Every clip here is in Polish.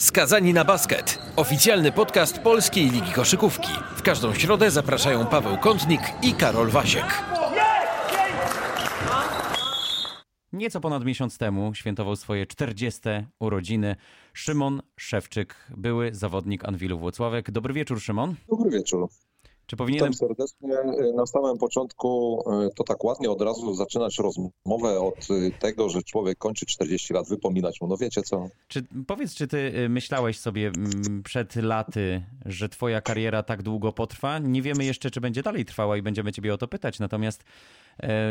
Skazani na basket. Oficjalny podcast Polskiej Ligi Koszykówki. W każdą środę zapraszają Paweł Kątnik i Karol Wasiek. Nieco ponad miesiąc temu świętował swoje 40. urodziny Szymon Szewczyk, były zawodnik Anwilu Włocławek. Dobry wieczór, Szymon. Dobry wieczór. Czy powinienem... Witam serdecznie. Na samym początku e, to tak ładnie od razu zaczynać rozmowę od e, tego, że człowiek kończy 40 lat, wypominać mu. No wiecie co? Czy, powiedz, czy ty y, myślałeś sobie mm, przed laty, że twoja kariera tak długo potrwa? Nie wiemy jeszcze, czy będzie dalej trwała i będziemy ciebie o to pytać. Natomiast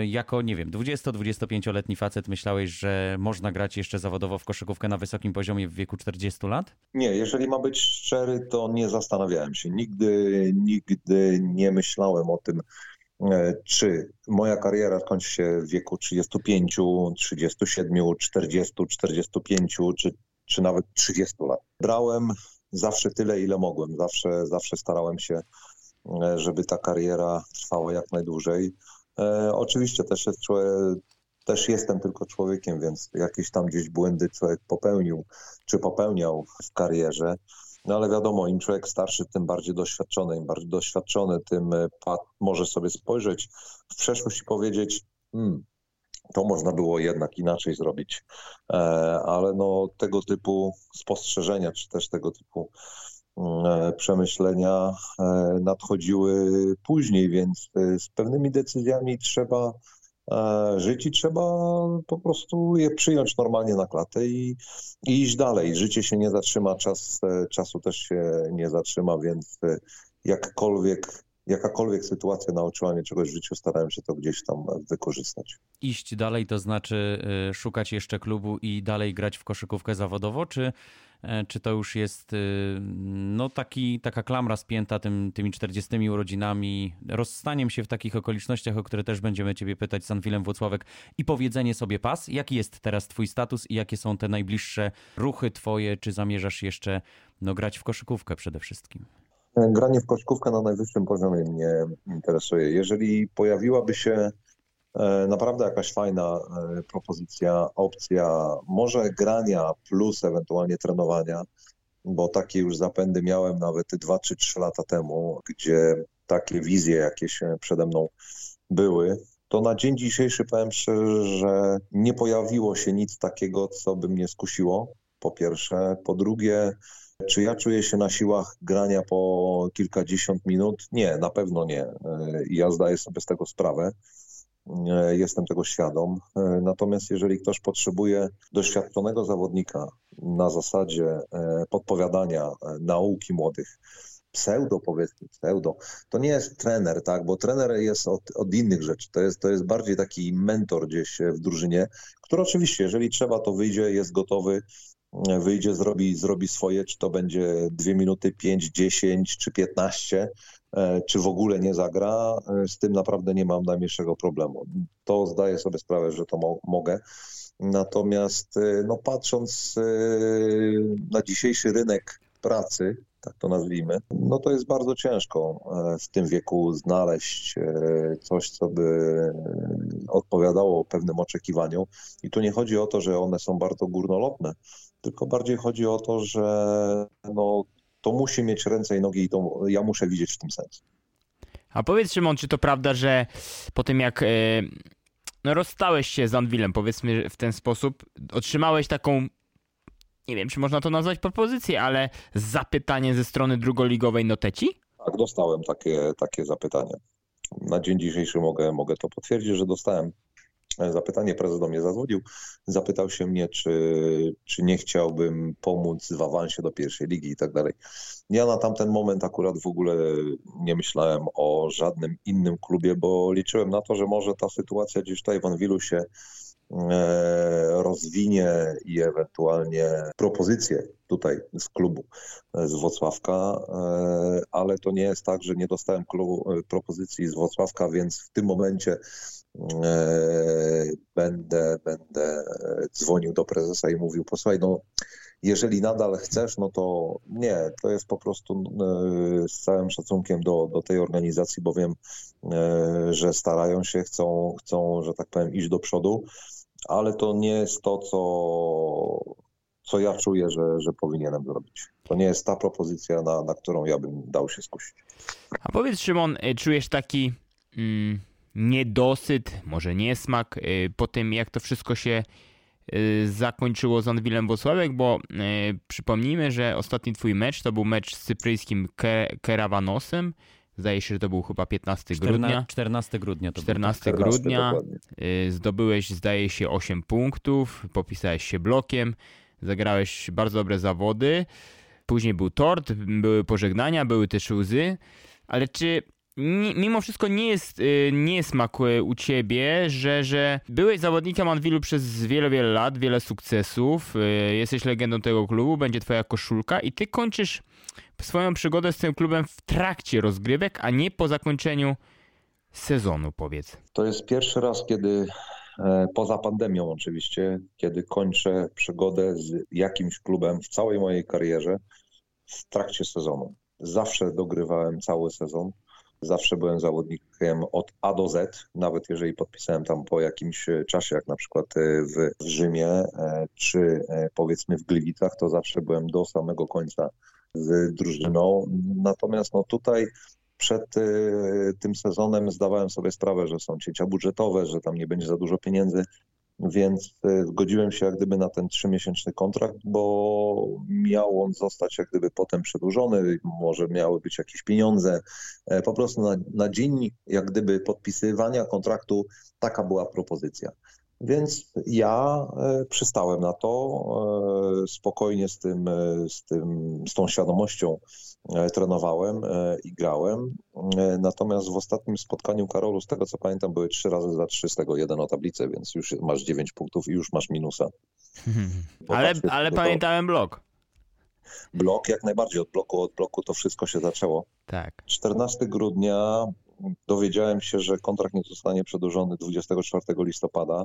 jako, nie wiem, 20-25-letni facet myślałeś, że można grać jeszcze zawodowo w koszykówkę na wysokim poziomie w wieku 40 lat? Nie, jeżeli ma być szczery, to nie zastanawiałem się. Nigdy, nigdy nie myślałem o tym, e, czy moja kariera skończy się w wieku 35, 37, 40, 45 czy, czy nawet 30 lat. Brałem zawsze tyle, ile mogłem. Zawsze, zawsze starałem się, e, żeby ta kariera trwała jak najdłużej. E, oczywiście też, jest, człowiek- też jestem tylko człowiekiem, więc jakieś tam gdzieś błędy człowiek popełnił, czy popełniał w karierze. No ale wiadomo, im człowiek starszy, tym bardziej doświadczony. Im bardziej doświadczony, tym e, może sobie spojrzeć w przeszłość i powiedzieć, hmm, to można było jednak inaczej zrobić. E, ale no tego typu spostrzeżenia, czy też tego typu przemyślenia e, nadchodziły później, więc e, z pewnymi decyzjami trzeba e, żyć i trzeba po prostu je przyjąć normalnie na klatę i, i iść dalej. Życie się nie zatrzyma, czas, e, czasu też się nie zatrzyma, więc e, jakkolwiek, jakakolwiek sytuacja nauczyła mnie czegoś w życiu, starałem się to gdzieś tam wykorzystać. Iść dalej to znaczy y, szukać jeszcze klubu i dalej grać w koszykówkę zawodowo, czy, e, czy to już jest y, no taki, taka klamra spięta tym, tymi 40 urodzinami, rozstaniem się w takich okolicznościach, o które też będziemy ciebie pytać z Anwilem Włocławek i powiedzenie sobie pas. Jaki jest teraz twój status i jakie są te najbliższe ruchy twoje? Czy zamierzasz jeszcze no, grać w koszykówkę przede wszystkim? Granie w koszykówkę na najwyższym poziomie mnie interesuje. Jeżeli pojawiłaby się e, naprawdę jakaś fajna e, propozycja, opcja, może grania plus ewentualnie trenowania, bo takie już zapędy miałem nawet 2 czy 3 lata temu, gdzie takie wizje jakieś e, przede mną były, to na dzień dzisiejszy powiem szczerze, że nie pojawiło się nic takiego, co by mnie skusiło, po pierwsze. Po drugie, czy ja czuję się na siłach grania po kilkadziesiąt minut? Nie, na pewno nie. E, Ja zdaję sobie z tego sprawę. E, Jestem tego świadom. E, Natomiast jeżeli ktoś potrzebuje doświadczonego zawodnika na zasadzie podpowiadania nauki młodych, pseudo powiedzmy, pseudo, to nie jest trener, tak, bo trener jest od, od innych rzeczy. To jest, to jest bardziej taki mentor gdzieś w drużynie, który oczywiście, jeżeli trzeba, to wyjdzie, jest gotowy, wyjdzie, zrobi, zrobi swoje, czy to będzie 2 minuty, 5, 10 czy 15, e, czy w ogóle nie zagra, e, z tym naprawdę nie mam najmniejszego problemu. To zdaję sobie sprawę, że to mo mogę. Natomiast e, no, patrząc na dzisiejszy rynek pracy, tak to nazwijmy, no to jest bardzo ciężko w tym wieku znaleźć coś, co by odpowiadało pewnym oczekiwaniom. I tu nie chodzi o to, że one są bardzo górnolotne, tylko bardziej chodzi o to, że no, to musi mieć ręce i nogi i to ja muszę widzieć w tym sens. A powiedz Szymon, czy to prawda, że po tym jak e, no, rozstałeś się z Anwilem, powiedzmy w ten sposób, otrzymałeś taką, nie wiem, czy można to nazwać propozycję, ale zapytanie ze strony drugoligowej Noteci? Tak, dostałem takie, takie zapytanie. Na dzień dzisiejszy mogę, mogę to potwierdzić, że dostałem zapytanie. Prezes do mnie zadzwonił, zapytał się mnie, czy, czy nie chciałbym pomóc w awansie do pierwszej ligi i tak dalej. Ja na tamten moment akurat w ogóle nie myślałem o żadnym innym klubie, bo liczyłem na to, że może ta sytuacja gdzieś tutaj w Anwilu się e, rozwinie i ewentualnie propozycje tutaj z klubu e, z Włocławka, e, ale to nie jest tak, że nie dostałem klubu, propozycji z Włocławka, więc w tym momencie będę, będę e, dzwonił do prezesa i mówił, posłuchaj, no jeżeli nadal chcesz, no to nie, to jest po prostu e, z całym szacunkiem do, do tej organizacji, bo wiem, e, że starają się, chcą, chcą, że tak powiem, iść do przodu, ale to nie jest to, co, co ja czuję, że, że powinienem zrobić. To nie jest ta propozycja, na, na którą ja bym dał się skusić. A powiedz Szymon, czujesz taki mm, niedosyt, może niesmak y, po tym, jak to wszystko się y, zakończyło z Anwilem Bosławek, bo y, przypomnijmy, że ostatni twój mecz to był mecz z cypryjskim Ke Keravanosem. Zdaje się, że to był chyba 15 grudnia. 14 grudnia to 14 14 grudnia. dokładnie. Y, Zdobyłeś, zdaje się, 8 punktów, popisałeś się blokiem, zagrałeś bardzo dobre zawody. Później był tort, były pożegnania, były też łzy. Ale czy mimo wszystko nie jest y, niesmak y, u ciebie, że, że byłeś zawodnikiem Anwilu przez wiele, wiele lat, wiele sukcesów, y, jesteś legendą tego klubu, będzie twoja koszulka i ty kończysz swoją przygodę z tym klubem w trakcie rozgrywek, a nie po zakończeniu sezonu, powiedz. To jest pierwszy raz, kiedy e, poza pandemią oczywiście, kiedy kończę przygodę z jakimś klubem w całej mojej karierze w trakcie sezonu. Zawsze dogrywałem cały sezon. Zawsze byłem zawodnikiem od A do Z, nawet jeżeli podpisałem tam po jakimś e, czasie, jak na przykład e, w, Rzymie, e, czy powiedzmy w Gliwicach, to zawsze byłem do samego końca z drużyną. Natomiast no tutaj przed tym sezonem zdawałem sobie sprawę, że są cięcia budżetowe, że tam nie będzie za dużo pieniędzy, więc e, zgodziłem się jak gdyby na ten trzymiesięczny kontrakt, bo miał on zostać jak gdyby potem przedłużony, może miały być jakieś pieniądze. E, Po prostu na, na dzień jak gdyby podpisywania kontraktu taka była propozycja. Więc ja e, przystałem na to, e, spokojnie z tym, e, z tym, z tą świadomością trenowałem i grałem. Natomiast w ostatnim spotkaniu Karolu, z tego co pamiętam, były trzy razy za trzy, z tego jeden o tablicę, więc już masz dziewięć punktów i już masz minusa. Ale, pamiętałem blok. Blok, jak najbardziej od bloku, od bloku to wszystko się zaczęło. Tak. 14 grudnia dowiedziałem się, że kontrakt nie zostanie przedłużony 24 listopada.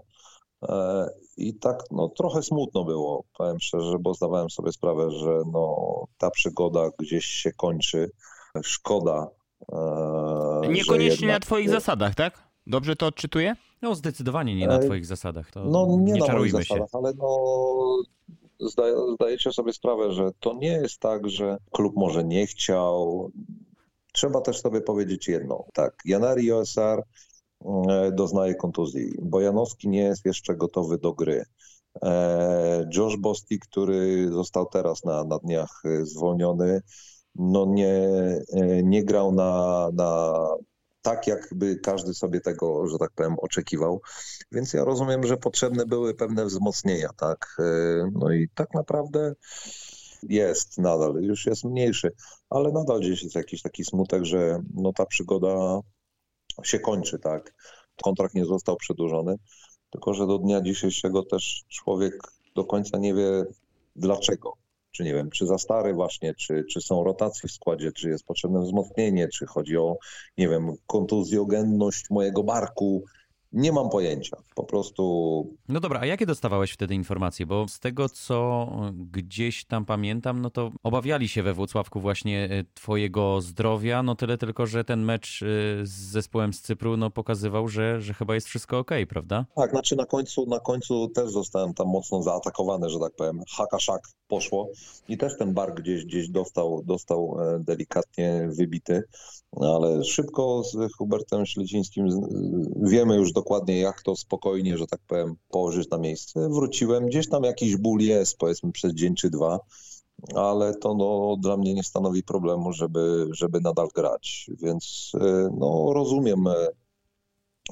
E, I tak no, trochę smutno było, powiem szczerze, bo zdawałem sobie sprawę, że no, ta przygoda gdzieś się kończy. Szkoda. e, Niekoniecznie na twoich zasadach, tak? Dobrze to odczytuję? No zdecydowanie nie na E, twoich zasadach. To No nie, nie na moich czarujmy się. zasadach, ale no zdaje, zdajecie sobie sprawę, że to nie jest tak, że klub może nie chciał. Trzeba też sobie powiedzieć jedno. Tak, Janari OSR e, doznaje kontuzji. Bojanowski nie jest jeszcze gotowy do gry. E, Josh Bosti, który został teraz na, na dniach e, zwolniony, no nie, nie grał na, na tak, jakby każdy sobie tego, że tak powiem, oczekiwał. Więc ja rozumiem, że potrzebne były pewne wzmocnienia, tak? No i tak naprawdę jest nadal, już jest mniejszy, ale nadal gdzieś jest jakiś taki smutek, że no ta przygoda się kończy, tak? Kontrakt nie został przedłużony, tylko że do dnia dzisiejszego też człowiek do końca nie wie dlaczego. Czy nie wiem, czy za stary właśnie, czy, czy są rotacje w składzie, czy jest potrzebne wzmocnienie, czy chodzi o, nie wiem, kontuzjogenność mojego barku. Nie mam pojęcia. Po prostu No dobra, a jakie dostawałeś wtedy informacje? Bo z tego, co gdzieś tam pamiętam, no to obawiali się we Włocławku właśnie e, twojego zdrowia, no tyle tylko, że ten mecz e, z zespołem z Cypru no pokazywał, że, że chyba jest wszystko okej, prawda? Tak, znaczy na końcu, na końcu też zostałem tam mocno zaatakowany, że tak powiem. Haka szak poszło i też ten bar gdzieś, gdzieś dostał, dostał e, delikatnie wybity, No, ale szybko z Hubertem Śledzińskim wiemy już dokładnie jak to spokojnie, że tak powiem, położyć na miejsce. Wróciłem, gdzieś tam jakiś ból jest, powiedzmy przez dzień czy dwa, ale to no, dla mnie nie stanowi problemu, żeby, żeby nadal grać, więc e, no, rozumiem e,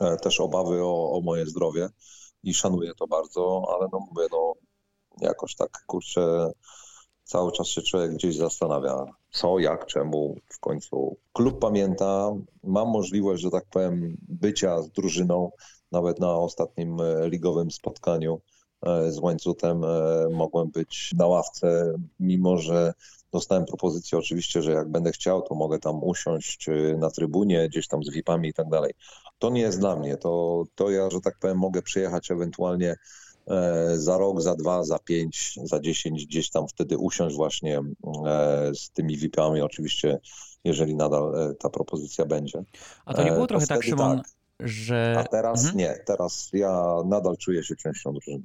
e, też obawy o, o moje zdrowie i szanuję to bardzo, ale no mówię, no jakoś tak, kurczę, cały czas się człowiek gdzieś zastanawia, co, jak, czemu w końcu. Klub pamięta, mam możliwość, że tak powiem, bycia z drużyną, nawet na ostatnim e, ligowym spotkaniu e, z Łańcutem e, mogłem być na ławce, mimo że dostałem propozycję oczywiście, że jak będę chciał, to mogę tam usiąść na trybunie, gdzieś tam z VIP-ami i tak dalej. To nie jest dla mnie, to, to ja, że tak powiem, mogę przyjechać ewentualnie za rok, za dwa, za pięć, za dziesięć, gdzieś tam wtedy usiąść właśnie e, z tymi VIP-ami, oczywiście, jeżeli nadal e, ta propozycja będzie. A to nie było E, trochę tak, Szymon, tak. że... A teraz Mhm. nie, teraz ja nadal czuję się częścią drużyny.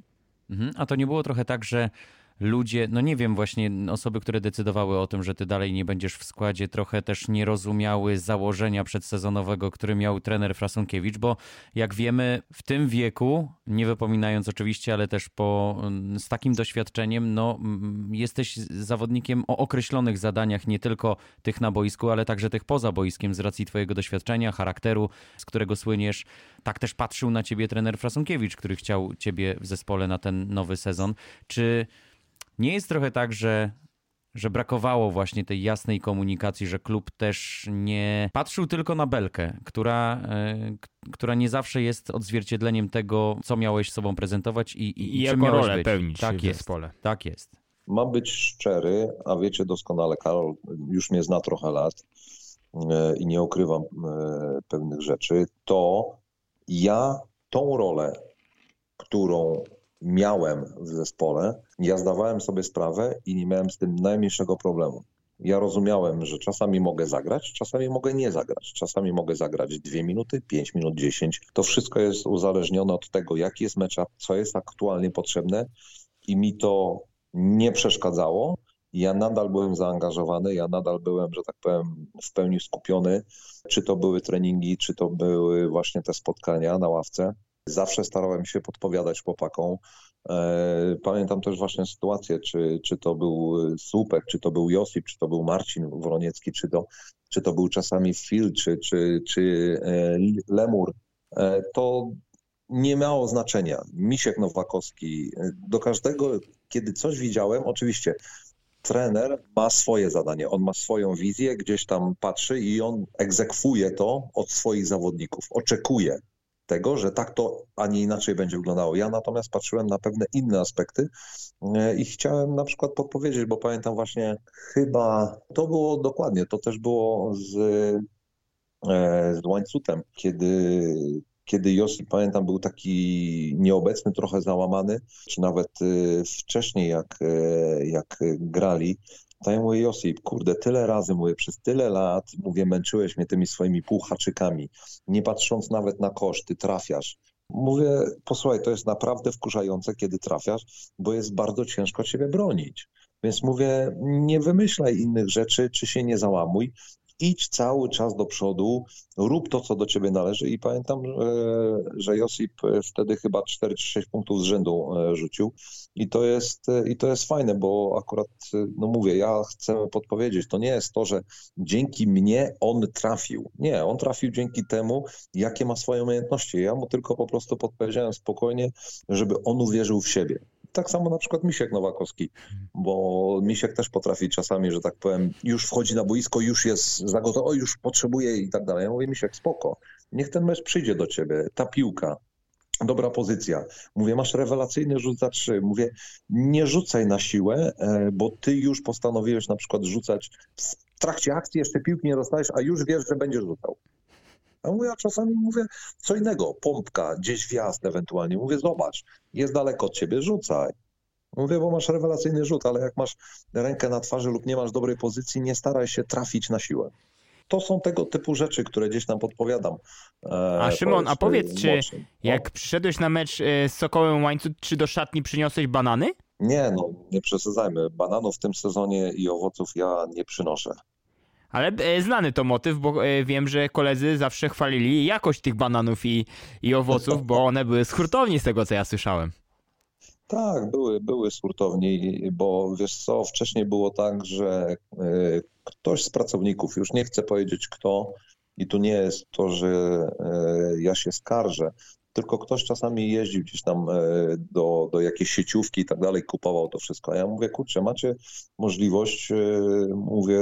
Mhm. A to nie było trochę tak, że ludzie, no nie wiem, właśnie osoby, które decydowały o tym, że ty dalej nie będziesz w składzie, trochę też nie rozumiały założenia przedsezonowego, który miał trener Frasunkiewicz, bo jak wiemy, w tym wieku, nie wypominając oczywiście, ale też po, z takim doświadczeniem, no jesteś zawodnikiem o określonych zadaniach, nie tylko tych na boisku, ale także tych poza boiskiem z racji twojego doświadczenia, charakteru, z którego słyniesz. Tak też patrzył na ciebie trener Frasunkiewicz, który chciał ciebie w zespole na ten nowy sezon. Czy nie jest trochę tak, że że brakowało właśnie tej jasnej komunikacji, że klub też nie patrzył tylko na belkę, która, e, która nie zawsze jest odzwierciedleniem tego, co miałeś sobą prezentować i, i, I jaką rolę być. pełnić tak w jest, zespole. Tak jest. Mam być szczery, a wiecie doskonale, Karol już mnie zna trochę lat e, i nie ukrywam e, pewnych rzeczy, to ja tą rolę, którą miałem w zespole, ja zdawałem sobie sprawę i nie miałem z tym najmniejszego problemu. Ja rozumiałem, że czasami mogę zagrać, czasami mogę nie zagrać. Czasami mogę zagrać 2 minuty, 5 minut, 10. To wszystko jest uzależnione od tego, jaki jest mecz, co jest aktualnie potrzebne i mi to nie przeszkadzało. Ja nadal byłem zaangażowany, ja nadal byłem, że tak powiem, w pełni skupiony. Czy to były treningi, czy to były właśnie te spotkania na ławce. Zawsze starałem się podpowiadać chłopakom. E, pamiętam też właśnie sytuację, czy, czy to był Słupek, czy to był Josip, czy to był Marcin Woloniecki, czy to, czy to był czasami Phil, czy, czy, czy e, Lemur. E, to nie miało znaczenia. Misiek Nowakowski. Do każdego, kiedy coś widziałem, oczywiście trener ma swoje zadanie, on ma swoją wizję, gdzieś tam patrzy i on egzekwuje to od swoich zawodników, oczekuje tego, że tak to, a nie inaczej będzie wyglądało. Ja natomiast patrzyłem na pewne inne aspekty e, i chciałem na przykład podpowiedzieć, bo pamiętam właśnie chyba, to było dokładnie, to też było z, e, z łańcutem, kiedy kiedy Josip, pamiętam, był taki nieobecny, trochę załamany, czy nawet e, wcześniej, jak, jak grali, to ja mówię, Josip, kurde, tyle razy, mówię, przez tyle lat, mówię, męczyłeś mnie tymi swoimi półhaczykami, nie patrząc nawet na koszty, trafiasz. Mówię, posłuchaj, to jest naprawdę wkurzające, kiedy trafiasz, bo jest bardzo ciężko ciebie bronić. Więc mówię, nie wymyślaj innych rzeczy, czy się nie załamuj idź cały czas do przodu, rób to, co do ciebie należy. I pamiętam, że Josip wtedy chyba 4 czy 6 punktów z rzędu e, rzucił. I to jest, i to jest fajne, bo akurat, no mówię, ja chcę podpowiedzieć, to nie jest to, że dzięki mnie on trafił. Nie, on trafił dzięki temu, jakie ma swoje umiejętności. Ja mu tylko po prostu podpowiedziałem spokojnie, żeby on uwierzył w siebie tak samo na przykład Misiek Nowakowski, bo Misiek też potrafi czasami, że tak powiem, już wchodzi na boisko, już jest zagotowy, o już potrzebuje i tak dalej. Ja mówię, Misiek, spoko, niech ten mecz przyjdzie do ciebie, ta piłka, dobra pozycja. Mówię, masz rewelacyjny rzut za trzy. Mówię, nie rzucaj na siłę, e, bo ty już postanowiłeś na przykład rzucać w trakcie akcji, jeszcze piłki nie dostajesz, a już wiesz, że będziesz rzucał. A mówię, a czasami mówię co innego, pompka, gdzieś wjazd ewentualnie. Mówię, zobacz, jest daleko od ciebie, rzucaj. Mówię, bo masz rewelacyjny rzut, ale jak masz rękę na twarzy lub nie masz dobrej pozycji, nie staraj się trafić na siłę. To są tego typu rzeczy, które gdzieś tam podpowiadam. E, a Szymon, a powiedz, czy młodszym. jak no. przyszedłeś na mecz e, z Sokołem Łańcuch, czy do szatni przyniosłeś banany? Nie, no nie przesadzajmy. Bananów w tym sezonie i owoców ja nie przynoszę. Ale e, znany to motyw, bo e, wiem, że koledzy zawsze chwalili jakość tych bananów i, i owoców, bo one były z hurtowni z tego, co ja słyszałem. Tak, były, były z hurtowni, bo wiesz co, wcześniej było tak, że e, ktoś z pracowników, już nie chcę powiedzieć kto, i tu nie jest to, że ja się skarżę, tylko ktoś czasami jeździł gdzieś tam e, do, do jakiejś sieciówki i tak dalej, kupował to wszystko. A ja mówię, kurczę, macie możliwość, e, mówię,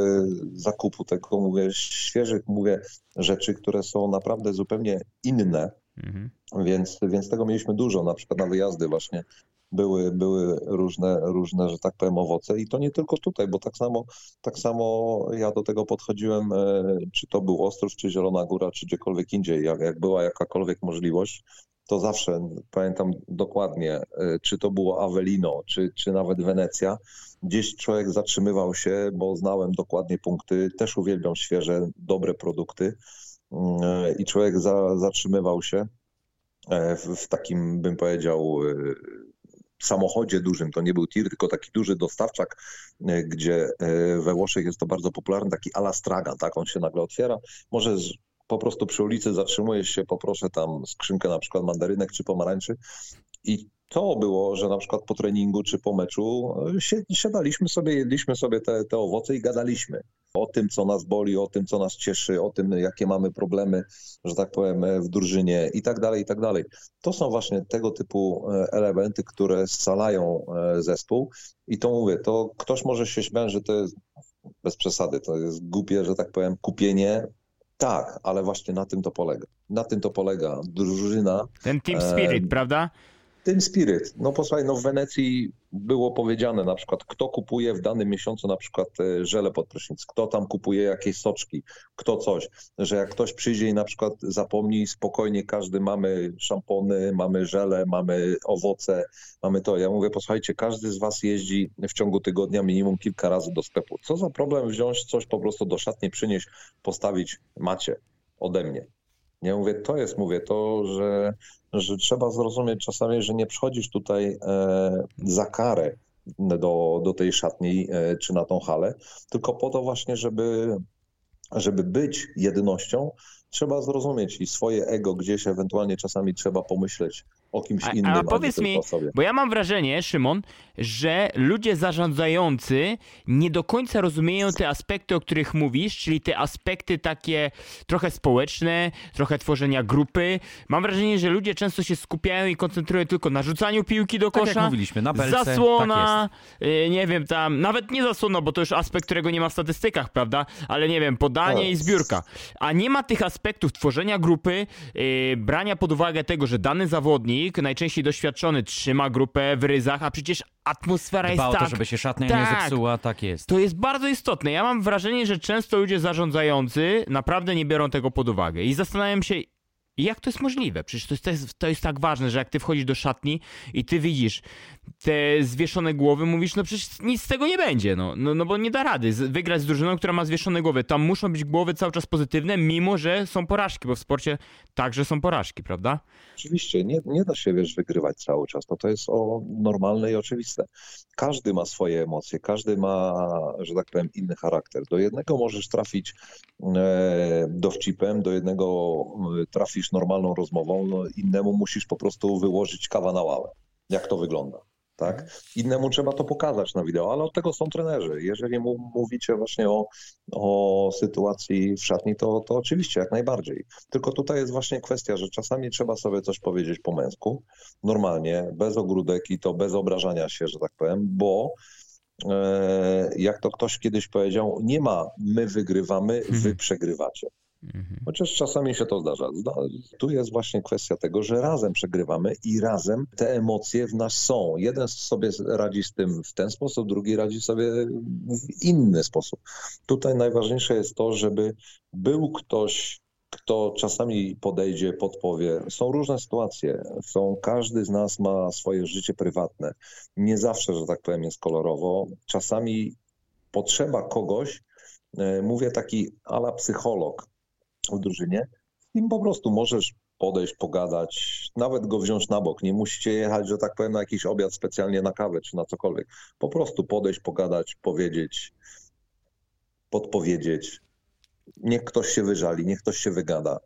zakupu tego, mówię, świeżych, mówię, rzeczy, które są naprawdę zupełnie inne. Mhm. Więc, więc tego mieliśmy dużo, na przykład na wyjazdy właśnie były, były różne, różne, że tak powiem, owoce i to nie tylko tutaj, bo tak samo, tak samo ja do tego podchodziłem, e, czy to był Ostrów, czy Zielona Góra, czy gdziekolwiek indziej, jak, jak była jakakolwiek możliwość, to zawsze pamiętam dokładnie, e, czy to było Avellino, czy, czy nawet Wenecja. Gdzieś człowiek zatrzymywał się, bo znałem dokładnie punkty. Też uwielbiam świeże, dobre produkty. Mm, e, I człowiek za, zatrzymywał się w, w takim, bym powiedział, samochodzie dużym, to nie był tir, tylko taki duży dostawczak, gdzie we Włoszech jest to bardzo popularny, taki alastragan, tak, on się nagle otwiera, może po prostu przy ulicy zatrzymujesz się, poproszę tam skrzynkę na przykład mandarynek czy pomarańczy. I to było, że na przykład po treningu czy po meczu e, siadaliśmy sobie, jedliśmy sobie te, te owoce i gadaliśmy o tym, co nas boli, o tym, co nas cieszy, o tym, jakie mamy problemy, że tak powiem, e, w drużynie i tak dalej, i tak dalej. To są właśnie tego typu e, elementy, które scalają zespół i to mówię, to ktoś może się śmiać, że to jest bez przesady, to jest głupie, że tak powiem, kupienie tak, ale właśnie na tym to polega. Na tym to polega. Drużyna. Ten team spirit, e, prawda? Team spirit. No posłuchaj, no w Wenecji było powiedziane na przykład, kto kupuje w danym miesiącu na przykład e, żele pod prysznic, kto tam kupuje jakieś soczki, kto coś, że jak ktoś przyjdzie i na przykład zapomni, spokojnie każdy mamy szampony, mamy żele, mamy owoce, mamy to. Ja mówię, posłuchajcie, każdy z was jeździ w ciągu tygodnia minimum kilka razy do sklepu. Co za problem wziąć coś po prostu do szatni, przynieść, postawić, macie ode mnie. Nie mówię, to jest, mówię, to, że, że trzeba zrozumieć czasami, że nie przychodzisz tutaj e, za karę do, do tej szatni e, czy na tą halę, tylko po to właśnie, żeby, żeby być jednością, trzeba zrozumieć i swoje ego gdzieś ewentualnie czasami trzeba pomyśleć o kimś a, innym. A, powiedz mi, bo ja mam wrażenie, Szymon, że ludzie zarządzający nie do końca rozumieją te aspekty, o których mówisz, czyli te aspekty takie trochę społeczne, trochę tworzenia grupy. Mam wrażenie, że ludzie często się skupiają i koncentrują tylko na rzucaniu piłki do kosza. Tak jak mówiliśmy, na belce, Zasłona, tak nie wiem, tam, nawet nie zasłona, bo to już aspekt, którego nie ma w statystykach, prawda? Ale nie wiem, podanie tak. i zbiórka. A nie ma tych aspektów tworzenia grupy, yy, brania pod uwagę tego, że dany zawodnik zawodnik, najczęściej doświadczony, trzyma grupę w ryzach, a przecież atmosfera Dba jest o tak... to, żeby się szatnia tak, nie zepsuła, tak jest. To jest bardzo istotne. Ja mam wrażenie, że często ludzie zarządzający naprawdę nie biorą tego pod uwagę i zastanawiam się, jak to jest możliwe? Przecież to jest, to, jest, to jest tak ważne, że jak ty wchodzisz do szatni i ty widzisz te zwieszone głowy, mówisz, no przecież nic z tego nie będzie, no, no, no bo nie da rady wygrać z drużyną, która ma zwieszone głowy. Tam muszą być głowy cały czas pozytywne, mimo że są porażki, bo w sporcie także są porażki, prawda? Oczywiście, nie, nie da się, wiesz, wygrywać cały czas. No to jest o normalne i oczywiste. Każdy ma swoje emocje, każdy ma, że tak powiem, inny charakter. Do jednego możesz trafić e, dowcipem, do jednego e, trafisz normalną rozmową, no innemu musisz po prostu wyłożyć kawa na ławę. Jak to wygląda? Tak? Mhm. Innemu trzeba to pokazać na wideo, ale od tego są trenerzy. Jeżeli mówicie właśnie o, o sytuacji w szatni, to, to oczywiście jak najbardziej. Tylko tutaj jest właśnie kwestia, że czasami trzeba sobie coś powiedzieć po męsku, normalnie, bez ogródek i to bez obrażania się, że tak powiem, bo e, jak to ktoś kiedyś powiedział, nie ma my wygrywamy, wy mhm. przegrywacie. Mhm. Chociaż czasami się to zdarza. Tu jest właśnie kwestia tego, że razem przegrywamy i razem te emocje w nas są. Jeden sobie radzi z tym w ten sposób, drugi radzi sobie w inny sposób. Tutaj najważniejsze jest to, żeby był ktoś, kto czasami podejdzie, podpowie. Są różne sytuacje. Są, każdy z nas ma swoje życie prywatne. Nie zawsze, że tak powiem, jest kolorowo. Czasami potrzeba kogoś, e, mówię taki ala psycholog, w drużynie, im po prostu możesz podejść, pogadać, nawet go wziąć na bok. Nie musicie jechać, że tak powiem, na jakiś obiad specjalnie na kawę czy na cokolwiek. Po prostu podejść, pogadać, powiedzieć, podpowiedzieć. Niech ktoś się wyżali, niech ktoś się wygada.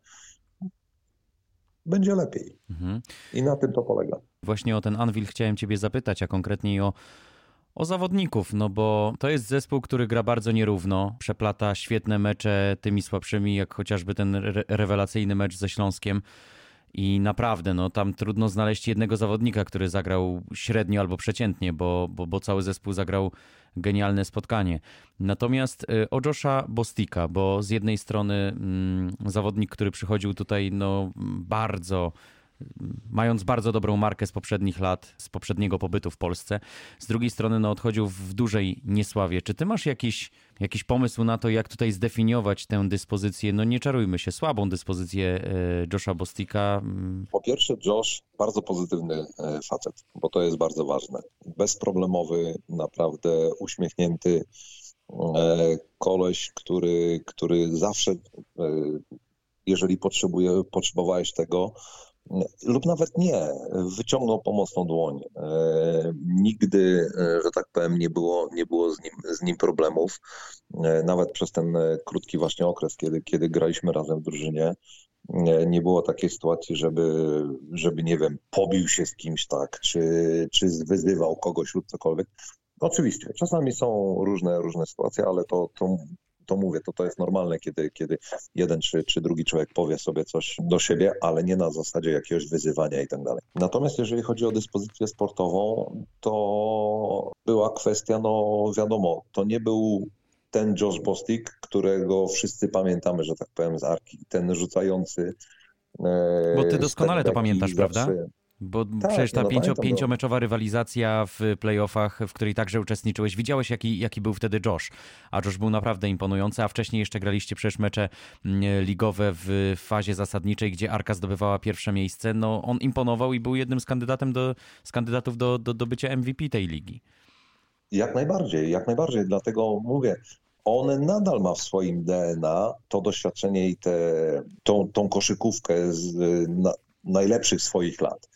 Będzie lepiej. Mhm. I na tym to polega. Właśnie o ten Anvil chciałem Ciebie zapytać, a konkretniej o o zawodników, no bo to jest zespół, który gra bardzo nierówno, przeplata świetne mecze tymi słabszymi, jak chociażby ten re rewelacyjny mecz ze Śląskiem. I naprawdę, no tam trudno znaleźć jednego zawodnika, który zagrał średnio albo przeciętnie, bo, bo, bo cały zespół zagrał genialne spotkanie. Natomiast y, o Josha Bostika, bo z jednej strony mm, zawodnik, który przychodził tutaj no bardzo mając bardzo dobrą markę z poprzednich lat, z poprzedniego pobytu w Polsce. Z drugiej strony no, odchodził w dużej niesławie. Czy ty masz jakiś, jakiś pomysł na to, jak tutaj zdefiniować tę dyspozycję? No nie czarujmy się, słabą dyspozycję e, Josha Bostika. Po pierwsze Josh bardzo pozytywny e, facet, bo to jest bardzo ważne. Bezproblemowy, naprawdę uśmiechnięty e, koleś, który, który zawsze jeżeli potrzebuje, potrzebowałeś tego, lub nawet nie, wyciągnął pomocną dłoń. Nigdy, że tak powiem, nie było, nie było z, nim, z nim problemów. Nawet przez ten krótki właśnie okres, kiedy, kiedy graliśmy razem w drużynie, nie było takiej sytuacji, żeby, żeby nie wiem, pobił się z kimś tak, czy, czy wyzywał kogoś lub cokolwiek. Oczywiście, czasami są różne, różne sytuacje, ale to, to, to mówię, to, to jest normalne, kiedy, kiedy jeden czy, czy drugi człowiek powie sobie coś do siebie, ale nie na zasadzie jakiegoś wyzywania i tak dalej. Natomiast jeżeli chodzi o dyspozycję sportową, to była kwestia, no wiadomo, to nie był ten Josh Bostic, którego wszyscy pamiętamy, że tak powiem, z Arki, ten rzucający. E, Bo ty doskonale to pamiętasz, prawda? Bo tak, przecież ta no pięcio, no. pięciomeczowa rywalizacja w playoffach, w której także uczestniczyłeś, widziałeś jaki, jaki był wtedy Josh. A Josh był naprawdę imponujący, a wcześniej jeszcze graliście przecież mecze ligowe w fazie zasadniczej, gdzie Arka zdobywała pierwsze miejsce. No on imponował i był jednym z, kandydatem do, z kandydatów do, do, do bycia MVP tej ligi. Jak najbardziej, jak najbardziej. Dlatego mówię, on nadal ma w swoim DNA to doświadczenie i te, tą, tą koszykówkę z na, najlepszych swoich lat.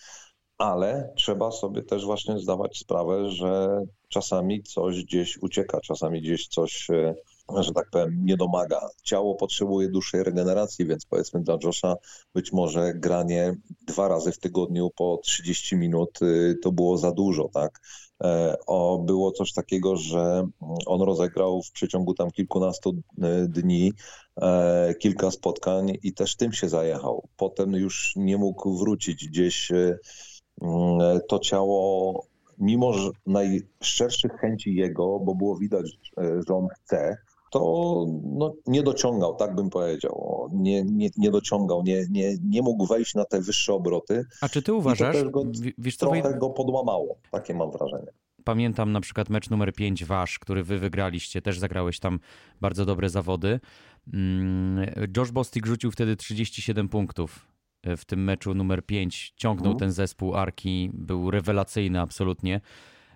Ale trzeba sobie też właśnie zdawać sprawę, że czasami coś gdzieś ucieka, czasami gdzieś coś, e, że tak powiem, nie domaga. Ciało potrzebuje dłuższej regeneracji, więc powiedzmy dla Josha być może granie dwa razy w tygodniu po 30 minut y, to było za dużo, tak? E, o, było coś takiego, że on rozegrał w przeciągu tam kilkunastu e, dni e, kilka spotkań i też tym się zajechał. Potem już nie mógł wrócić gdzieś. Mm, to ciało, mimo najszczerszych chęci jego, bo było widać, że on chce, to no, nie dociągał, tak bym powiedział. Nie, nie, nie dociągał, nie, nie, nie mógł wejść na te wyższe obroty. A czy ty uważasz, go, wiesz, trochę go podłamało, takie mam wrażenie. Pamiętam na przykład mecz numer 5 wasz, który wy wygraliście, też zagrałeś tam bardzo dobre zawody. Mm, Josh Bostic rzucił wtedy 37 punktów w tym meczu numer 5. Ciągnął mhm. ten zespół Arki, był rewelacyjny absolutnie.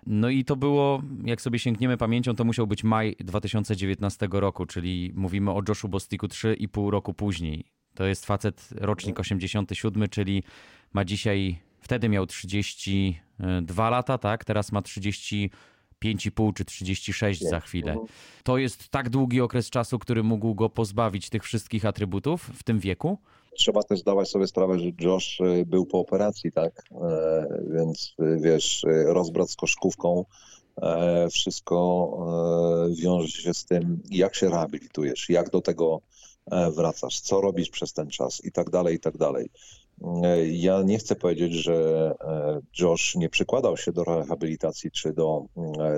No i to było, jak sobie sięgniemy pamięcią, to musiał być maj 2019 roku, czyli mówimy o Joshu Bostiku 3,5 roku później. To jest facet rocznik 87, czyli ma dzisiaj, wtedy miał 32 lata, tak? Teraz ma 35,5 czy 36 za chwilę. To jest tak długi okres czasu, który mógł go pozbawić tych wszystkich atrybutów w tym wieku? Trzeba też zdawać sobie sprawę, że Josh y, był po operacji, tak? E, więc y, wiesz, y, rozbrat z koszkówką, e, wszystko e, wiąże się z tym, jak się rehabilitujesz, jak do tego wracasz, co robisz przez ten czas i tak dalej, i tak dalej. Ja nie chcę powiedzieć, że Josh nie przykładał się do rehabilitacji czy do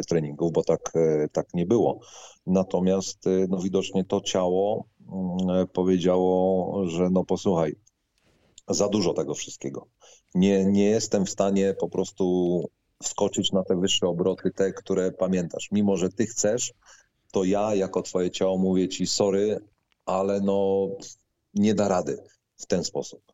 treningów, bo tak, tak nie było. Natomiast no, widocznie to ciało Mm, powiedziało, że no posłuchaj, za dużo tego wszystkiego. Nie, nie jestem w stanie po prostu wskoczyć na te wyższe obroty, te, które pamiętasz. Mimo, że ty chcesz, to ja jako twoje ciało mówię ci sorry, ale no nie da rady w ten sposób.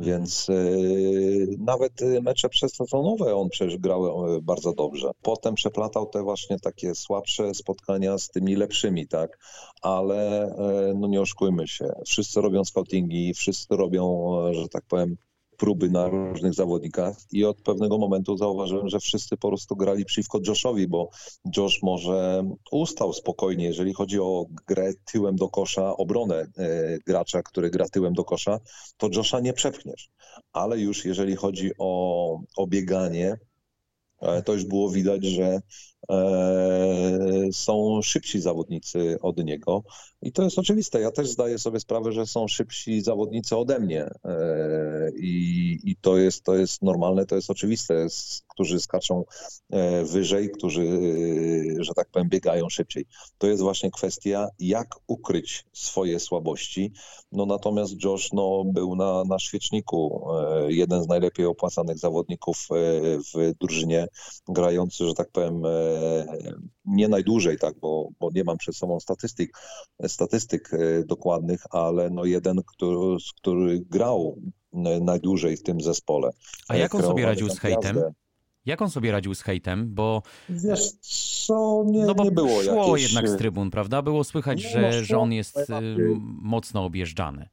Więc yy, nawet mecze przestawonowe on przecież grał e, bardzo dobrze. Potem przeplatał te właśnie takie słabsze spotkania z tymi lepszymi, tak? Ale yy, no nie oszukujmy się. Wszyscy robią scoutingi, wszyscy robią, że tak powiem, próby na różnych zawodnikach i od pewnego momentu zauważyłem, że wszyscy po prostu grali przeciwko Joshowi, bo Josh może ustał spokojnie, jeżeli chodzi o grę tyłem do kosza, obronę e, gracza, który gra tyłem do kosza, to Josha nie przepchniesz. Ale już jeżeli chodzi o, o bieganie, e, to już było widać, że są szybsi zawodnicy od niego. I to jest oczywiste. Ja też zdaję sobie sprawę, że są szybsi zawodnicy ode mnie. E, I, i to, jest, to jest normalne, to jest oczywiste, którzy skaczą e, wyżej, którzy, e, że tak powiem, biegają szybciej. To jest właśnie kwestia, jak ukryć swoje słabości. No natomiast Josh no, był na, na świeczniku, jeden z najlepiej opłacanych zawodników w drużynie, grający, że tak powiem, nie najdłużej, tak, bo, bo nie mam przed sobą statystyk, statystyk e, dokładnych, ale no jeden, który, który grał najdłużej w tym zespole. A jak on sobie radził z hejtem? Jak on sobie radził z hejtem? Bo. Wiesz co, nie, no bo nie było szło jakieś... jednak z trybun, prawda? Było słychać, że, że on jest y, mocno objeżdżany.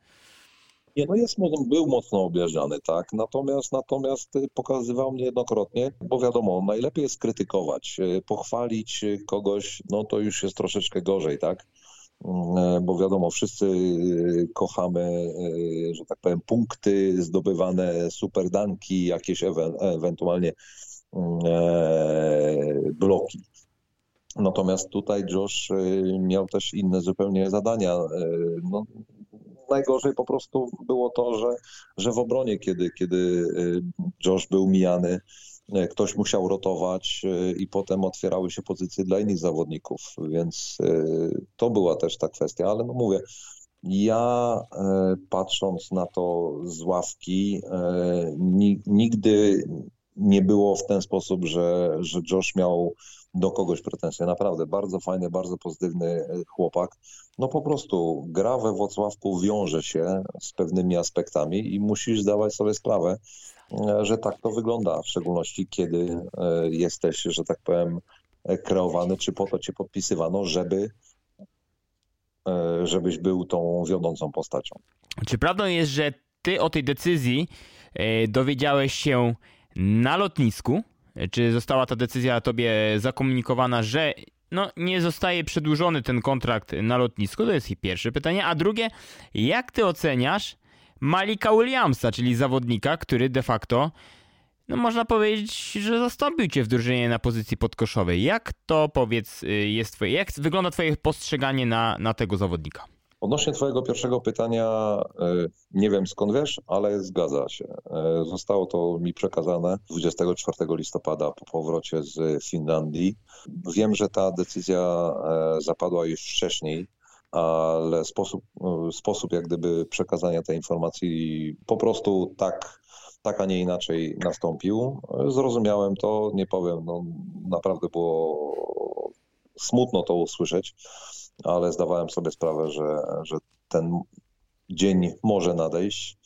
Nie, no jest, był mocno objażdżany, tak. Natomiast, natomiast pokazywał mnie jednokrotnie, bo wiadomo, najlepiej jest krytykować. Pochwalić kogoś, no to już jest troszeczkę gorzej, tak. Mm, bo wiadomo, wszyscy kochamy, że tak powiem, punkty zdobywane, superdanki, jakieś ewe ewentualnie mm, e, bloki. Natomiast tutaj Josh miał też inne zupełnie zadania. No, najgorzej po prostu było to, że, że w obronie, kiedy, kiedy y, Josh był mijany, y, ktoś musiał rotować y, i potem otwierały się pozycje dla innych zawodników, więc to była też ta kwestia, ale no mówię, ja patrząc na to z ławki, nigdy nie było w ten sposób, że, że Josh miał do kogoś pretensje. Naprawdę bardzo fajny, bardzo pozytywny chłopak no po prostu gra we Włocławku wiąże się z pewnymi aspektami i musisz zdawać sobie sprawę, e, że tak to wygląda, w szczególności kiedy e, jesteś, że tak powiem, kreowany, czy po to cię podpisywano, żeby e, żebyś był tą wiodącą postacią. Czy prawdą jest, że ty o tej decyzji dowiedziałeś się na lotnisku? Czy została ta decyzja tobie zakomunikowana, że no, nie zostaje przedłużony ten kontrakt na lotnisku? To jest pierwsze pytanie. A drugie, jak ty oceniasz Malika Williamsa, czyli zawodnika, który de facto, no można powiedzieć, że zastąpił cię w drużynie na pozycji podkoszowej. Jak to, powiedz, y, jest twoje, jak wygląda twoje postrzeganie na, na tego zawodnika? Odnośnie Twojego pierwszego pytania, e, nie wiem skąd wiesz, ale zgadza się. E, zostało to mi przekazane 24 listopada po powrocie z Finlandii. Wiem, że ta decyzja e, zapadła już wcześniej, ale sposób, sposób jak gdyby przekazania tej informacji po prostu tak, tak a nie inaczej nastąpił. Zrozumiałem to, nie powiem, no, naprawdę było smutno to usłyszeć ale zdawałem sobie sprawę, że, że ten dzień może nadejść.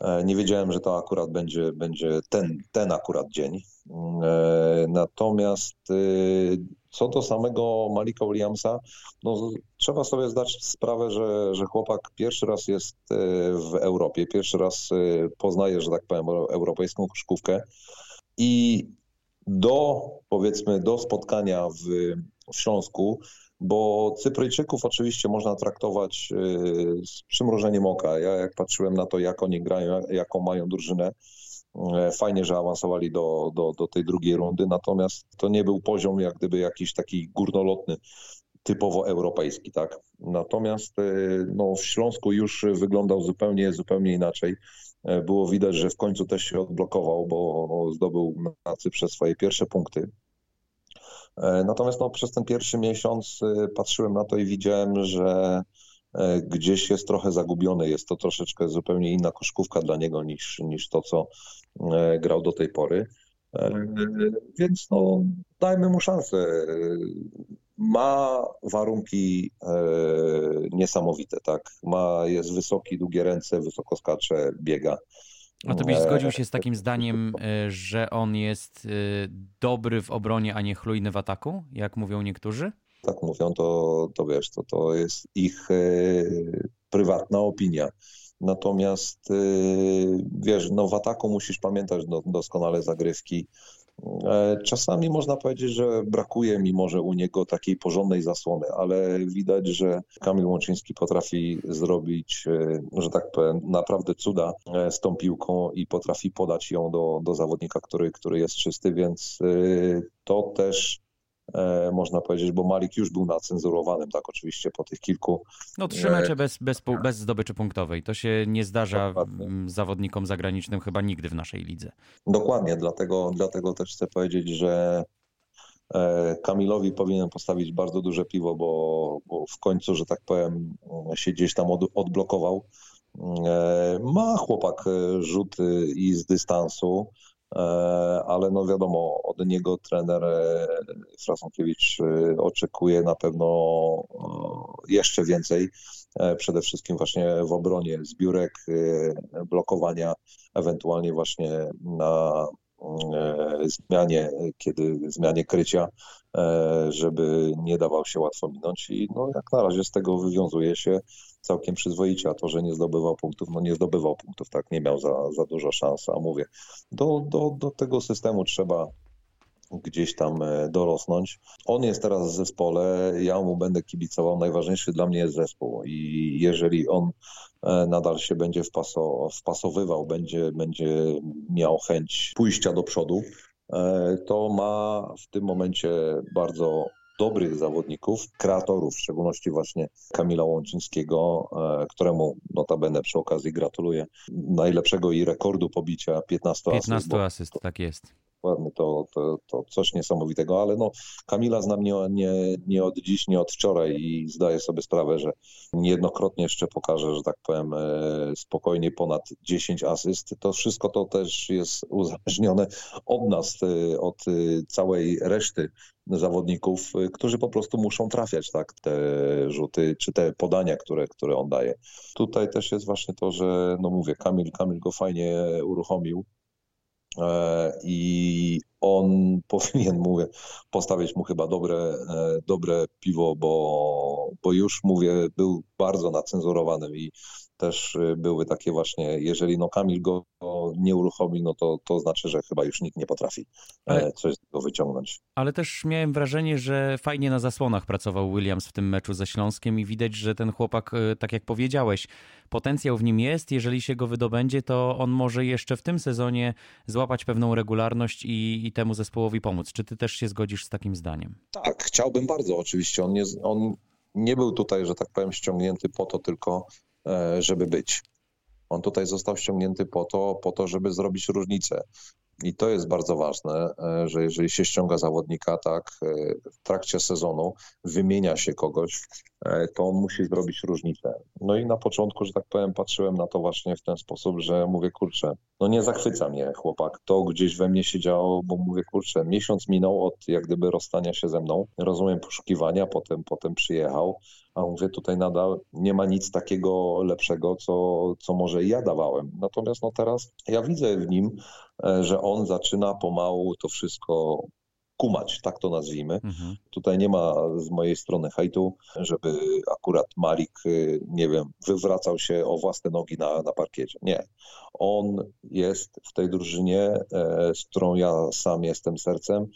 E, nie wiedziałem, że to akurat będzie, będzie ten, ten akurat dzień. E, natomiast e, co do samego Malika Williamsa, no, trzeba sobie zdać sprawę, że, że chłopak pierwszy raz jest w Europie, pierwszy raz poznaje, że tak powiem, europejską koszkówkę i do, powiedzmy, do spotkania w, w Śląsku bo Cypryjczyków oczywiście można traktować y, z przymrużeniem oka. Ja jak patrzyłem na to, jak oni grają, jaką mają drużynę, y, fajnie, że awansowali do, do, do tej drugiej rundy, natomiast to nie był poziom jak gdyby jakiś taki górnolotny, typowo europejski, tak. Natomiast y, no, w Śląsku już wyglądał zupełnie, zupełnie inaczej. Było widać, że w końcu też się odblokował, bo zdobył na Cyprze swoje pierwsze punkty. E, natomiast no, przez ten pierwszy miesiąc e, patrzyłem na to i widziałem, że e, gdzieś jest trochę zagubiony. Jest to troszeczkę zupełnie inna koszkówka dla niego niż, niż to, co grał do tej pory. Więc no, dajmy mu szansę. Ma warunki niesamowite, tak? Ma, jest wysoki, długie ręce, wysoko skacze, biega. A to byś zgodził się z takim zdaniem, e, że on jest e, dobry w obronie, a nie chlujny w ataku, jak mówią niektórzy? Tak mówią, to, to wiesz, to, to jest ich e, prywatna opinia. Natomiast wiesz, no w ataku musisz pamiętać doskonale zagrywki, E, czasami można powiedzieć, że brakuje mi może u niego takiej porządnej zasłony, ale widać, że Kamil Łączyński potrafi zrobić, e, że tak powiem, naprawdę cuda e, z tą piłką i potrafi podać ją do, do zawodnika, który, który jest czysty, więc to też E, można powiedzieć, bo Malik już był nacenzurowanym, tak oczywiście po tych kilku. No trzy mecze bez, bez, bez zdobyczy punktowej. To się nie zdarza Dokładnie. zawodnikom zagranicznym chyba nigdy w naszej lidze. Dokładnie, dlatego, dlatego też chcę powiedzieć, że e, Kamilowi powinien postawić bardzo duże piwo, bo, bo w końcu, że tak powiem, się gdzieś tam od, odblokował. E, ma chłopak rzuty i z dystansu. E, ale no wiadomo, od niego trener e, Frasonkiewicz e, oczekuje na pewno jeszcze więcej, przede wszystkim właśnie w obronie zbiórek, blokowania, ewentualnie właśnie na zmianie, kiedy zmianie krycia, żeby nie dawał się łatwo minąć i no, jak na razie z tego wywiązuje się całkiem przyzwoicie, a to, że nie zdobywał punktów, no nie zdobywał punktów, tak, nie miał za, za dużo szans, a mówię, do, do, do tego systemu trzeba gdzieś tam e, dorosnąć. On jest teraz w zespole, ja mu będę kibicował. Najważniejszy dla mnie jest zespół i jeżeli on e, nadal się będzie wpaso, wpasowywał, będzie, będzie miał chęć pójścia do przodu, e, to ma w tym momencie bardzo dobrych zawodników, kreatorów, w szczególności właśnie Kamila Łączyńskiego, któremu notabene przy okazji gratuluję najlepszego i rekordu pobicia 15 asyst. 15 asyst, tak jest to, to, to coś niesamowitego, ale no Kamila znam nie, nie, nie od dziś, nie od wczoraj i zdaję sobie sprawę, że niejednokrotnie jeszcze pokażę, że tak powiem, e, spokojnie ponad 10 asyst. To wszystko to też jest uzależnione od nas, e, od e, całej reszty zawodników, którzy po prostu muszą trafiać tak, te rzuty, czy te podania, które, które on daje. Tutaj też jest właśnie to, że no mówię, Kamil, Kamil go fajnie uruchomił. E, i on powinien, mówię, postawić mu chyba dobre, e, dobre piwo, bo, bo już, mówię, był bardzo nacenzurowany i też y, były takie właśnie, jeżeli no Kamil go nie uruchomi, no to, to znaczy, że chyba już nikt nie potrafi e, ale, coś z tego wyciągnąć. Ale też miałem wrażenie, że fajnie na zasłonach pracował Williams w tym meczu ze Śląskiem i widać, że ten chłopak, y, tak jak powiedziałeś, potencjał w nim jest. Jeżeli się go wydobędzie, to on może jeszcze w tym sezonie złapać pewną regularność i, i temu zespołowi pomóc. Czy ty też się zgodzisz z takim zdaniem? Tak, chciałbym bardzo oczywiście. On nie, on nie był tutaj, że tak powiem, ściągnięty po to tylko, żeby być. On tutaj został ściągnięty po to, po to, żeby zrobić różnicę. I to jest bardzo ważne, e, że jeżeli się ściąga zawodnika tak e, w trakcie sezonu, wymienia się kogoś, to on musi zrobić różnicę. No i na początku, że tak powiem, patrzyłem na to właśnie w ten sposób, że mówię, kurczę, no nie zachwyca mnie chłopak. To gdzieś we mnie się działo, bo mówię, kurczę, miesiąc minął od jak gdyby rozstania się ze mną. Rozumiem poszukiwania, potem, potem przyjechał, a mówię, tutaj nadal nie ma nic takiego lepszego, co, co może ja dawałem. Natomiast no teraz ja widzę w nim, e, że on zaczyna pomału to wszystko kumać, tak to nazwijmy. Mhm. Tutaj nie ma z mojej strony hejtu, żeby akurat Malik, y, nie wiem, wywracał się o własne nogi na, na parkiecie. Nie. On jest w tej drużynie, e, z którą ja sam jestem sercem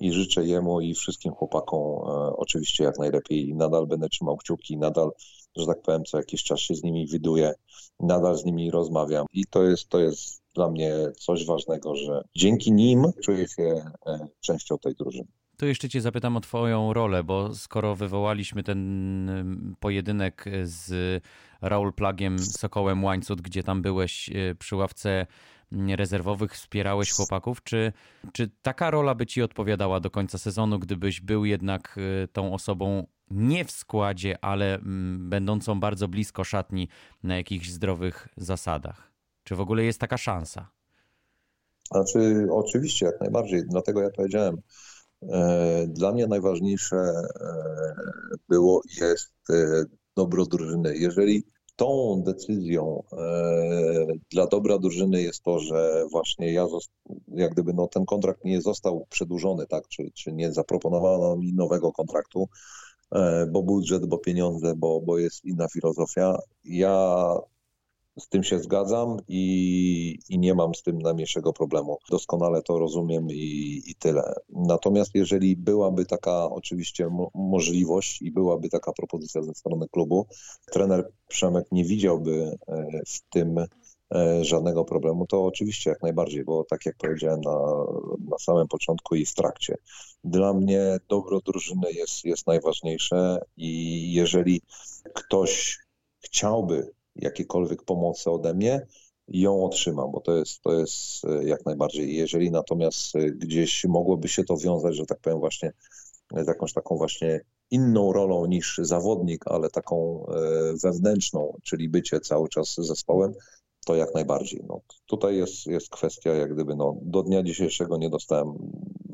i życzę jemu i wszystkim chłopakom e, oczywiście jak najlepiej. Nadal będę trzymał kciuki, nadal, że tak powiem, co jakiś czas się z nimi widuję, nadal z nimi rozmawiam i to jest, to jest dla mnie coś ważnego, że dzięki nim czuję się e, częścią tej drużyny. To jeszcze Cię zapytam o Twoją rolę, bo skoro wywołaliśmy ten pojedynek z Raul Plagiem, Sokołem Łańcut, gdzie tam byłeś e, przy ławce rezerwowych, wspierałeś chłopaków, czy, czy taka rola by Ci odpowiadała do końca sezonu, gdybyś był jednak e, tą osobą nie w składzie, ale będącą bardzo blisko szatni na jakichś zdrowych zasadach? Czy w ogóle jest taka szansa? Znaczy, oczywiście, jak najbardziej. Dlatego ja powiedziałem, e, dla mnie najważniejsze e, było jest e, dobro drużyny. Jeżeli tą decyzją dla dobra drużyny jest to, że właśnie ja, jak gdyby no, ten kontrakt nie został przedłużony, tak, czy, czy nie zaproponowano mi nowego kontraktu, bo budżet, bo pieniądze, bo, bo jest inna filozofia. Ja z tym się zgadzam i, i nie mam z tym najmniejszego problemu. Doskonale to rozumiem i, i tyle. Natomiast jeżeli byłaby taka oczywiście mo możliwość i byłaby taka propozycja ze strony klubu, trener Przemek nie widziałby e, w tym e, żadnego problemu, to oczywiście jak najbardziej, bo tak jak powiedziałem na, na samym początku i w trakcie, dla mnie dobro drużyny jest, jest najważniejsze i jeżeli ktoś chciałby jakiekolwiek pomocy ode mnie, ją otrzymam, bo to jest, to jest e, jak najbardziej. Jeżeli natomiast e, gdzieś mogłoby się to wiązać, że tak powiem właśnie z jakąś taką właśnie inną rolą niż zawodnik, ale taką e, wewnętrzną, czyli bycie cały czas zespołem, to jak najbardziej. No, tutaj jest, jest kwestia, jak gdyby no, do dnia dzisiejszego nie dostałem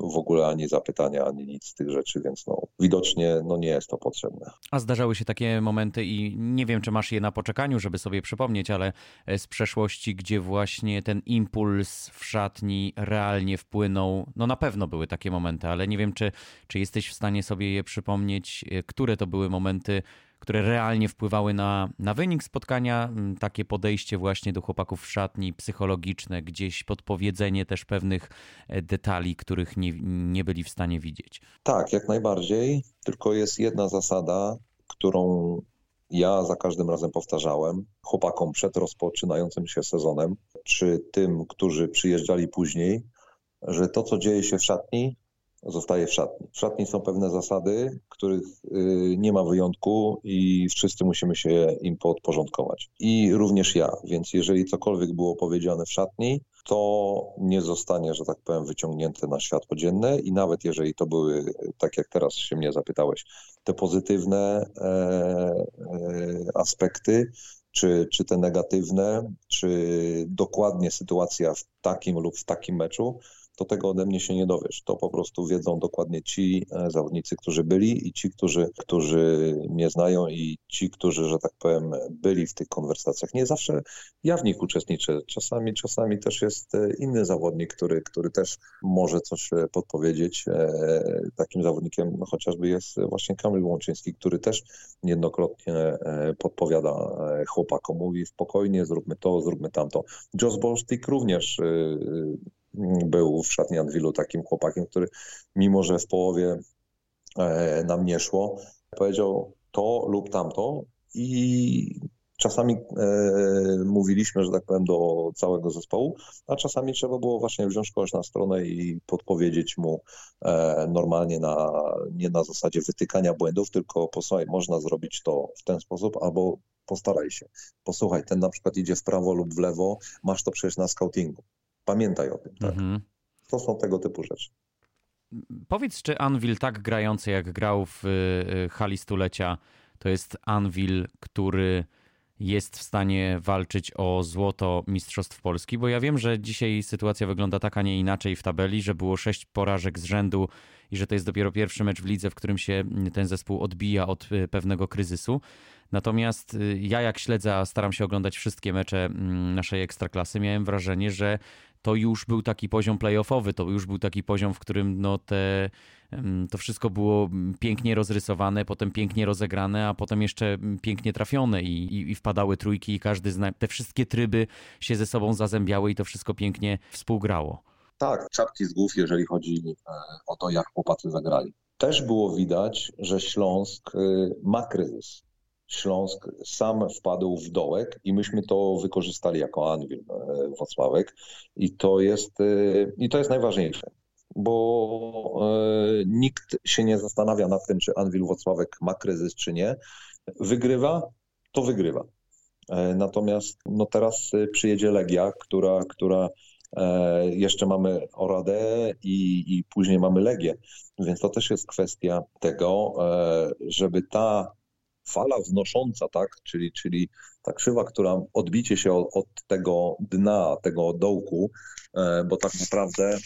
w ogóle ani zapytania, ani nic z tych rzeczy, więc no, widocznie no, nie jest to potrzebne. A zdarzały się takie momenty i nie wiem, czy masz je na poczekaniu, żeby sobie przypomnieć, ale z przeszłości, gdzie właśnie ten impuls w szatni realnie wpłynął, no na pewno były takie momenty, ale nie wiem, czy, czy jesteś w stanie sobie je przypomnieć, które to były momenty, które realnie wpływały na, na wynik spotkania, mm, takie podejście właśnie do chłopaków w szatni, psychologiczne, gdzieś podpowiedzenie też pewnych e, detali, których nie, nie byli w stanie widzieć. Tak, jak najbardziej, tylko jest jedna zasada, którą ja za każdym razem powtarzałem chłopakom przed rozpoczynającym się sezonem, czy tym, którzy przyjeżdżali później, że to, co dzieje się w szatni, zostaje w szatni. W szatni są pewne zasady, których y, nie ma wyjątku i wszyscy musimy się im podporządkować. I również ja, więc jeżeli cokolwiek było powiedziane w szatni, to nie zostanie, że tak powiem, wyciągnięte na światło dzienne i nawet jeżeli to były, tak jak teraz się mnie zapytałeś, te pozytywne e, e, aspekty, czy, czy te negatywne, czy dokładnie sytuacja w takim lub w takim meczu, to tego ode mnie się nie dowiesz. To po prostu wiedzą dokładnie ci e, zawodnicy, którzy byli i ci, którzy, którzy mnie znają i ci, którzy, że tak powiem, byli w tych konwersacjach. Nie zawsze ja w nich uczestniczę. Czasami, czasami też jest e, inny zawodnik, który, który też może coś e, podpowiedzieć. Takim zawodnikiem no, chociażby jest właśnie Kamil Łączyński, który też niejednokrotnie podpowiada chłopakom. Mówi spokojnie, zróbmy to, zróbmy tamto. Josh Bolstick również był w szatni Anwilu takim chłopakiem, który mimo, że w połowie e, nam nie szło, powiedział to lub tamto i czasami e, mówiliśmy, że tak powiem, do całego zespołu, a czasami trzeba było właśnie wziąć kogoś na stronę i podpowiedzieć mu e, normalnie na, nie na zasadzie wytykania błędów, tylko posłuchaj, można zrobić to w ten sposób, albo postaraj się. Posłuchaj, ten na przykład idzie w prawo lub w lewo, masz to przecież na scoutingu. Pamiętaj o tym, tak? Mhm. To są tego typu rzeczy. Powiedz, czy Anvil tak grający jak grał w y, hali stulecia, to jest Anvil, który jest w stanie walczyć o złoto Mistrzostw Polski? Bo ja wiem, że dzisiaj sytuacja wygląda tak, a nie inaczej w tabeli, że było sześć porażek z rzędu i że to jest dopiero pierwszy mecz w lidze, w którym się ten zespół odbija od y, pewnego kryzysu. Natomiast y, ja jak śledzę, a staram się oglądać wszystkie mecze mm, naszej ekstraklasy, miałem wrażenie, że to już był taki poziom playoffowy, to już był taki poziom, w którym no te, to wszystko było pięknie rozrysowane, potem pięknie rozegrane, a potem jeszcze pięknie trafione i, i, i wpadały trójki i każdy zna... te wszystkie tryby się ze sobą zazębiały i to wszystko pięknie współgrało. Tak, czapki z głów, jeżeli chodzi e, o to, jak chłopacy zagrali. Też było widać, że Śląsk e, ma kryzys. Śląsk sam wpadł w dołek i myśmy to wykorzystali jako Anwil e, Wocławek i to jest, e, i to jest najważniejsze, bo e, nikt się nie zastanawia nad tym, czy Anwil Wocławek ma kryzys, czy nie. Wygrywa, to wygrywa. Natomiast no teraz przyjedzie Legia, która, która jeszcze mamy Oradę i, i później mamy Legię. Więc to też jest kwestia tego, żeby ta fala wznosząca, tak, czyli, czyli ta krzywa, która odbicie się od, od tego dna, tego dołku, e, bo tak naprawdę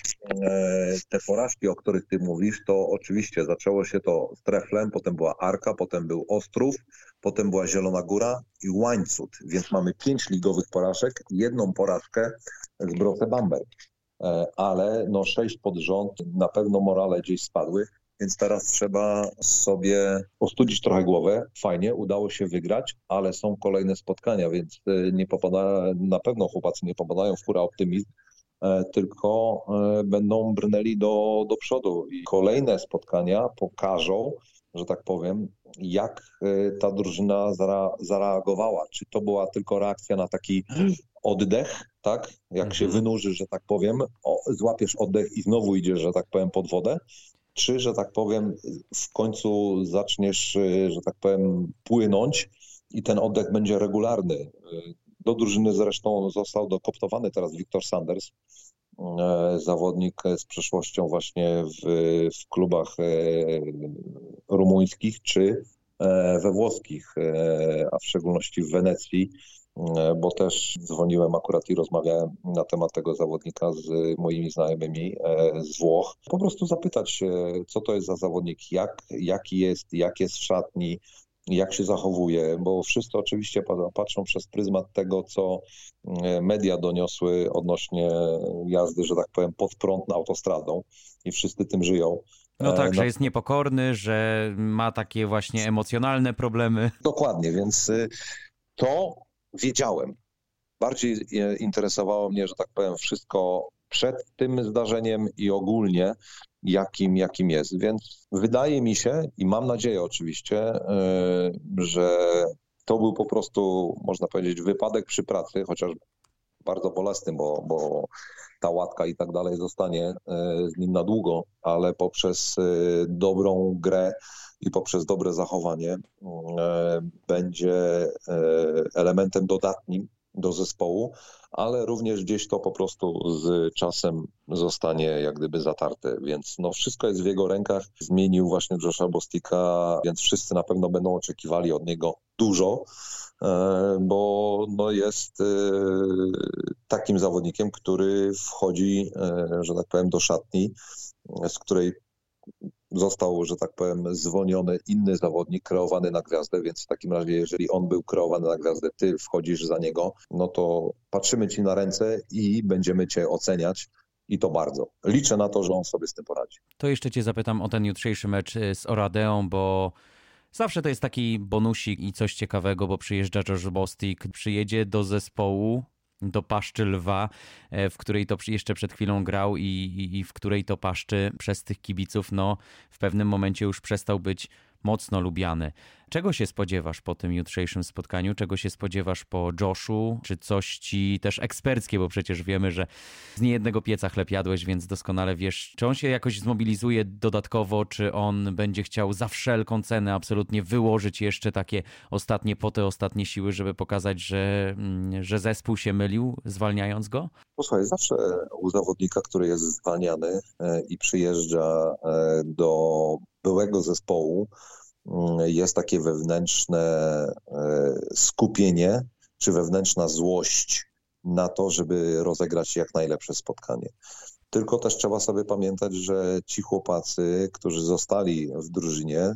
e, te porażki, o których ty mówisz, to oczywiście zaczęło się to z Treflem, potem była Arka, potem był Ostrów, potem była Zielona Góra i Łańcut, więc mamy pięć ligowych porażek jedną porażkę z Brose Bamberg. E, ale no sześć pod rząd, na pewno morale gdzieś spadły. Więc teraz trzeba sobie ostudzić trochę głowę. Fajnie, udało się wygrać, ale są kolejne spotkania, więc e, nie popada, na pewno chłopacy nie popadają w hura optymizm, e, tylko e, będą brnęli do, do przodu. I kolejne spotkania pokażą, że tak powiem, jak ta drużyna zareagowała. Czy to była tylko reakcja na taki oddech, tak? Jak mhm. się wynurzy, że tak powiem, o, złapiesz oddech i znowu idziesz, że tak powiem, pod wodę, czy, że tak powiem, w końcu zaczniesz, y, że tak powiem, płynąć i ten oddech będzie regularny. Y, do drużyny zresztą został dokoptowany teraz Wiktor Sanders, y, zawodnik z przeszłością właśnie w, w klubach rumuńskich czy we włoskich, a w szczególności w Wenecji bo też dzwoniłem akurat i rozmawiałem na temat tego zawodnika z moimi znajomymi z Włoch. Po prostu zapytać się, co to jest za zawodnik, jak, jaki jest, jak jest w szatni, jak się zachowuje, bo wszyscy oczywiście patrzą przez pryzmat tego, co e, media doniosły odnośnie jazdy, że tak powiem, pod prąd na autostradą i wszyscy tym żyją. No tak, e, że jest niepokorny, że ma takie właśnie emocjonalne problemy. Dokładnie, więc y, to wiedziałem. Bardziej e, interesowało mnie, że tak powiem, wszystko przed tym zdarzeniem i ogólnie, jakim, jakim jest. Więc wydaje mi się i mam nadzieję oczywiście, e, że to był po prostu, można powiedzieć, wypadek przy pracy, chociaż bardzo bolesny, bo, bo ta łatka i tak dalej zostanie e, z nim na długo, ale poprzez e, dobrą grę i poprzez dobre zachowanie będzie elementem dodatnim do zespołu, ale również gdzieś to po prostu z czasem zostanie jak gdyby zatarte, więc no wszystko jest w jego rękach. Zmienił właśnie Josha Bostika, więc wszyscy na pewno będą oczekiwali od niego dużo, e, bo no jest e, takim zawodnikiem, który wchodzi, e, że tak powiem, do szatni, z której został, że tak powiem, zwolniony inny zawodnik kreowany na gwiazdę, więc w takim razie, jeżeli on był kreowany na gwiazdę, ty wchodzisz za niego, no to patrzymy ci na ręce i będziemy cię oceniać. I to bardzo. Liczę na to, że on sobie z tym poradzi. To jeszcze cię zapytam o ten jutrzejszy mecz z Oradeą, bo zawsze to jest taki bonusik i coś ciekawego, bo przyjeżdża George Bostik, przyjedzie do zespołu, do paszczy lwa, e, w której to jeszcze przed chwilą grał i, i, i, w której to paszczy przez tych kibiców, no w pewnym momencie już przestał być mocno lubiany. Czego się spodziewasz po tym jutrzejszym spotkaniu? Czego się spodziewasz po Joshu? Czy coś ci też eksperckie, bo przecież wiemy, że z niejednego pieca chleb jadłeś, więc doskonale wiesz, czy on się jakoś zmobilizuje dodatkowo, czy on będzie chciał za wszelką cenę absolutnie wyłożyć jeszcze takie ostatnie poty, ostatnie siły, żeby pokazać, że, mm, że zespół się mylił, zwalniając go? Posłuchaj, zawsze u zawodnika, który jest zwalniany e, i przyjeżdża e, do byłego zespołu, jest takie wewnętrzne e, skupienie, czy wewnętrzna złość na to, żeby rozegrać jak najlepsze spotkanie. Tylko też trzeba sobie pamiętać, że ci chłopacy, którzy zostali w drużynie,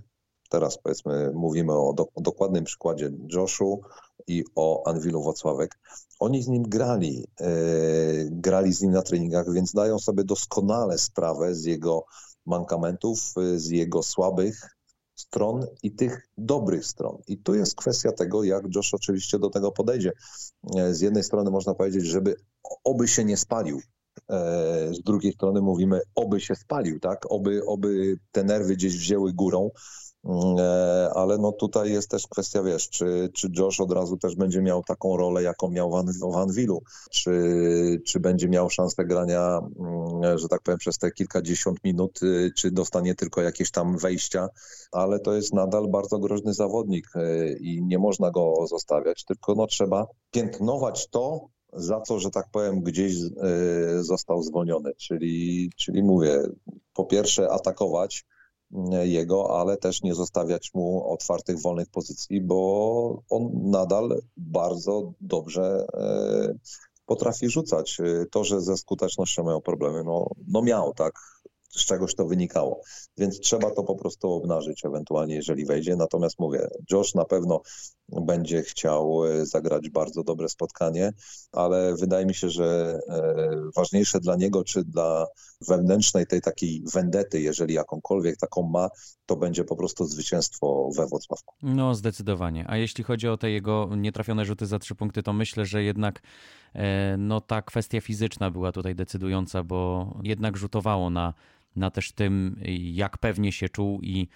teraz powiedzmy mówimy o, do, o dokładnym przykładzie Joshu i o Anwilu Wocławek, oni z nim grali, e, grali z nim na treningach, więc dają sobie doskonale sprawę z jego mankamentów, z jego słabych stron i tych dobrych stron. I tu jest kwestia tego, jak Josh oczywiście do tego podejdzie. E, z jednej strony można powiedzieć, żeby oby się nie spalił. E, z drugiej strony mówimy, oby się spalił, tak? Oby, oby te nerwy gdzieś wzięły górą. Mm, e, ale no tutaj jest też kwestia, wiesz, czy, czy Josh od razu też będzie miał taką rolę, jaką miał Van, Van czy, czy będzie miał szansę grania, mm, że tak powiem, przez te kilkadziesiąt minut, y, czy dostanie tylko jakieś tam wejścia, ale to jest nadal bardzo groźny zawodnik y, i nie można go zostawiać, tylko no trzeba piętnować to, za co, że tak powiem, gdzieś został zwolniony. Czyli, czyli mówię, po pierwsze atakować, jego, ale też nie zostawiać mu otwartych, wolnych pozycji, bo on nadal bardzo dobrze e, potrafi rzucać. To, że ze skutecznością miał problemy, no, no miał, tak z czegoś to wynikało. Więc trzeba to po prostu obnażyć ewentualnie, jeżeli wejdzie. Natomiast mówię, Josh na pewno będzie chciał e, zagrać bardzo dobre spotkanie, ale wydaje mi się, że e, ważniejsze dla niego, czy dla wewnętrznej tej takiej wendety, jeżeli jakąkolwiek taką ma, to będzie po prostu zwycięstwo we Wrocławku. No zdecydowanie. A jeśli chodzi o te jego nietrafione rzuty za trzy punkty, to myślę, że jednak e, no ta kwestia fizyczna była tutaj decydująca, bo jednak rzutowało na na też tym, jak pewnie się czuł i,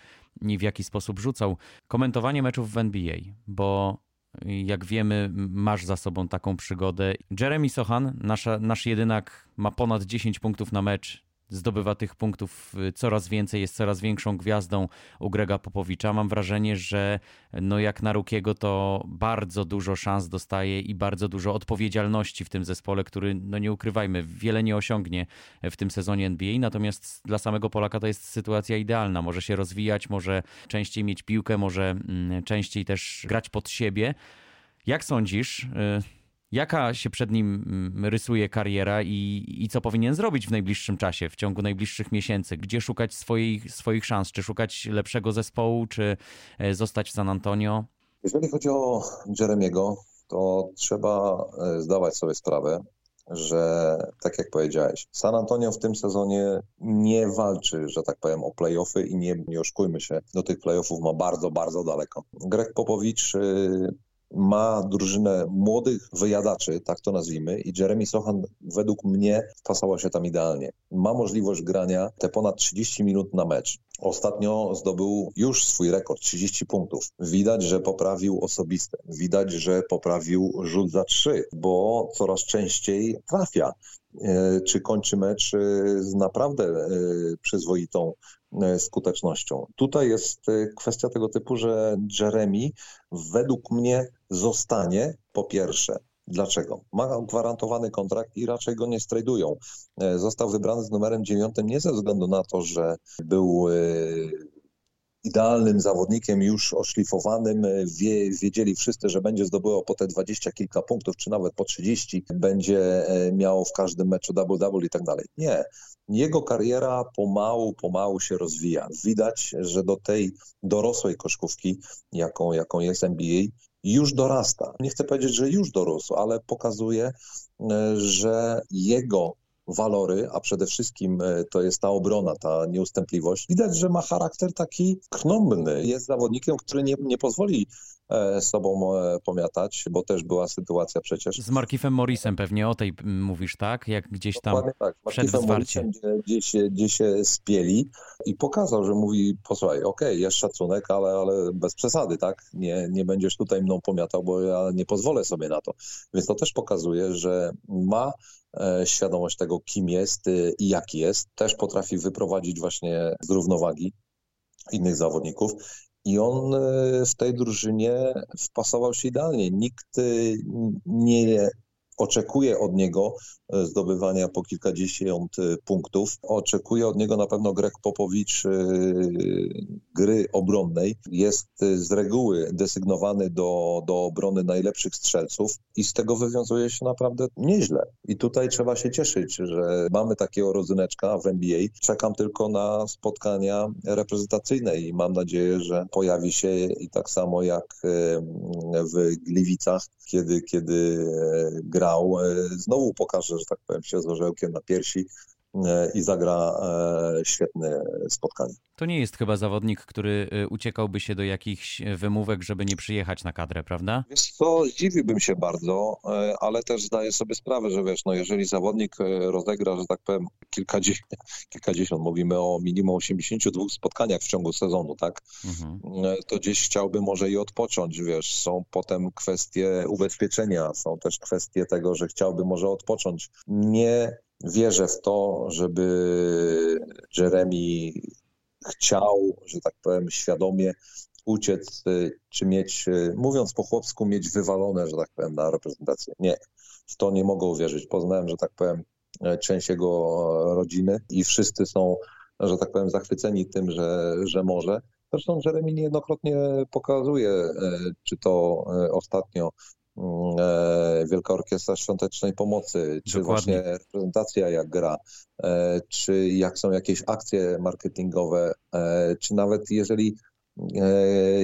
i w jaki sposób rzucał. Komentowanie meczów w NBA, bo jak wiemy, masz za sobą taką przygodę. Jeremy Sohan, nasza, nasz jedynak, ma ponad 10 punktów na mecz zdobywa tych punktów y, coraz więcej, jest coraz większą gwiazdą u Grega Popowicza. Mam wrażenie, że no jak na Rukiego to bardzo dużo szans dostaje i bardzo dużo odpowiedzialności w tym zespole, który, no nie ukrywajmy, wiele nie osiągnie w tym sezonie NBA, natomiast dla samego Polaka to jest sytuacja idealna. Może się rozwijać, może częściej mieć piłkę, może mm, częściej też grać pod siebie. Jak sądzisz, jaka się przed nim mm, rysuje kariera i, i co powinien zrobić w najbliższym czasie, w ciągu najbliższych miesięcy? Gdzie szukać swoich, swoich szans? Czy szukać lepszego zespołu, czy zostać w San Antonio? Jeżeli chodzi o Jeremiego, to trzeba zdawać sobie sprawę, że tak jak powiedziałeś, San Antonio w tym sezonie nie walczy, że tak powiem, o playoffy i nie, nie oszukujmy się, do tych playoffów ma bardzo, bardzo daleko. Greg Popowicz y, ma drużynę młodych wyjadaczy, tak to nazwijmy, i Jeremy Sochan według mnie wpasował się tam idealnie. Ma możliwość grania te ponad 30 minut na mecz. Ostatnio zdobył już swój rekord 30 punktów. Widać, że poprawił osobiste. Widać, że poprawił rzut za trzy, bo coraz częściej trafia. E, czy kończy mecz e, z naprawdę e, przyzwoitą skutecznością. Tutaj jest kwestia tego typu, że Jeremy według mnie zostanie po pierwsze Dlaczego? Ma gwarantowany kontrakt i raczej go nie strajdują. Został wybrany z numerem dziewiątym nie ze względu na to, że był idealnym zawodnikiem, już oszlifowanym. Wie, wiedzieli wszyscy, że będzie zdobywał po te dwadzieścia kilka punktów, czy nawet po 30, będzie e, miał w każdym meczu double-double i tak dalej. Nie. Jego kariera pomału, pomału się rozwija. Widać, że do tej dorosłej koszkówki, jaką, jaką jest NBA, już dorasta. Nie chcę powiedzieć, że już dorósł, ale pokazuje, e, że jego walory, a przede wszystkim e, to jest ta obrona, ta nieustępliwość. Widać, że ma charakter taki krnąbny. Jest zawodnikiem, który nie, nie pozwoli sobą e, pomiatać, bo też była sytuacja przecież. Z Markifem Morrisem pewnie o tej mówisz, tak? Jak gdzieś tam Dokładnie tak. przed Morrisem, gdzie, gdzie, się, gdzie się spieli i pokazał, że mówi, posłuchaj, okej, okay, jest szacunek, ale, ale bez przesady, tak? Nie, nie będziesz tutaj mną pomiatał, bo ja nie pozwolę sobie na to. Więc to też pokazuje, że ma E, świadomość tego, kim jest y, i jaki jest. Też potrafi wyprowadzić właśnie z równowagi innych zawodników. I on e, w tej drużynie wpasował się idealnie. Nikt y, nie oczekuje od niego e, zdobywania po kilkadziesiąt e, punktów. Oczekuje od niego na pewno Greg Popowicz e, gry obronnej. Jest z reguły desygnowany do, do obrony najlepszych strzelców i z tego wywiązuje się naprawdę nieźle. I tutaj trzeba się cieszyć, że mamy takiego rodzyneczka w NBA. Czekam tylko na spotkania reprezentacyjne i mam nadzieję, że pojawi się i tak samo jak w Gliwicach, kiedy, kiedy gra grał, e, znowu pokaże, że tak powiem, się z orzełkiem na piersi i zagra e, świetne spotkanie. To nie jest chyba zawodnik, który uciekałby się do jakichś wymówek, żeby nie przyjechać na kadrę, prawda? Wiesz co, zdziwiłbym się bardzo, ale też zdaję sobie sprawę, że wiesz, no jeżeli zawodnik rozegra, że tak powiem, kilkadziesiąt, kilkadziesiąt mówimy o minimum 82 spotkaniach w ciągu sezonu, tak? Mhm. To gdzieś chciałby może i odpocząć, wiesz, są potem kwestie ubezpieczenia, są też kwestie tego, że chciałby może odpocząć. Nie wierzę w to, żeby Jeremy chciał, że tak powiem, świadomie uciec, czy mieć, mówiąc po chłopsku, mieć wywalone, że tak powiem, na reprezentację. Nie, w to nie mogę uwierzyć. Poznałem, że tak powiem, część jego rodziny i wszyscy są, że tak powiem, zachwyceni tym, że, że może. Zresztą Jeremy niejednokrotnie pokazuje, e, czy to e, ostatnio e, Wielka Orkiestra Świątecznej Pomocy, czy Dokładnie. właśnie reprezentacja jak gra, czy jak są jakieś akcje marketingowe, czy nawet jeżeli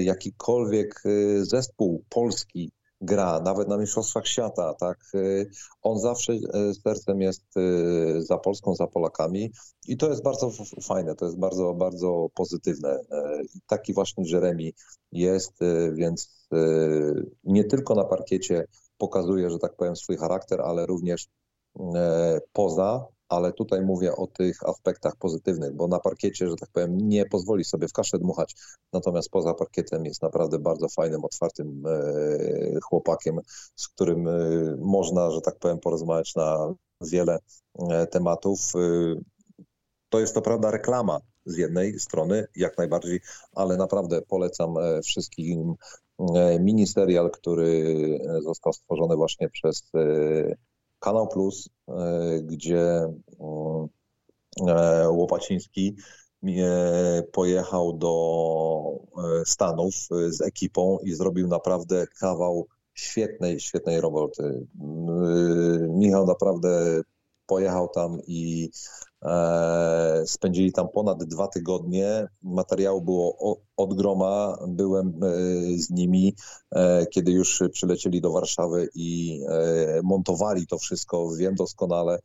jakikolwiek zespół polski gra, nawet na Mistrzostwach Świata, tak, y, on zawsze y, sercem jest y, za Polską, za Polakami i to jest bardzo fajne, to jest bardzo, bardzo pozytywne. Taki właśnie Jeremy jest, więc nie tylko na parkiecie pokazuje, że tak powiem, swój charakter, ale również poza ale tutaj mówię o tych aspektach pozytywnych, bo na parkiecie, że tak powiem, nie pozwoli sobie w kaszę dmuchać, natomiast poza parkietem jest naprawdę bardzo fajnym, otwartym e, chłopakiem, z którym e, można, że tak powiem, porozmawiać na wiele e, tematów. To jest to prawda reklama z jednej strony, jak najbardziej, ale naprawdę polecam wszystkim miniserial, który został stworzony właśnie przez Kanał Plus, e, gdzie e, Łopaciński e, pojechał do Stanów z ekipą i zrobił naprawdę kawał świetnej, świetnej roboty. Michał naprawdę pojechał tam i e, spędzili tam ponad dwa tygodnie. Materiału było od groma. Byłem e, z nimi, e, kiedy już przylecieli do Warszawy i e, montowali to wszystko. Wiem doskonale,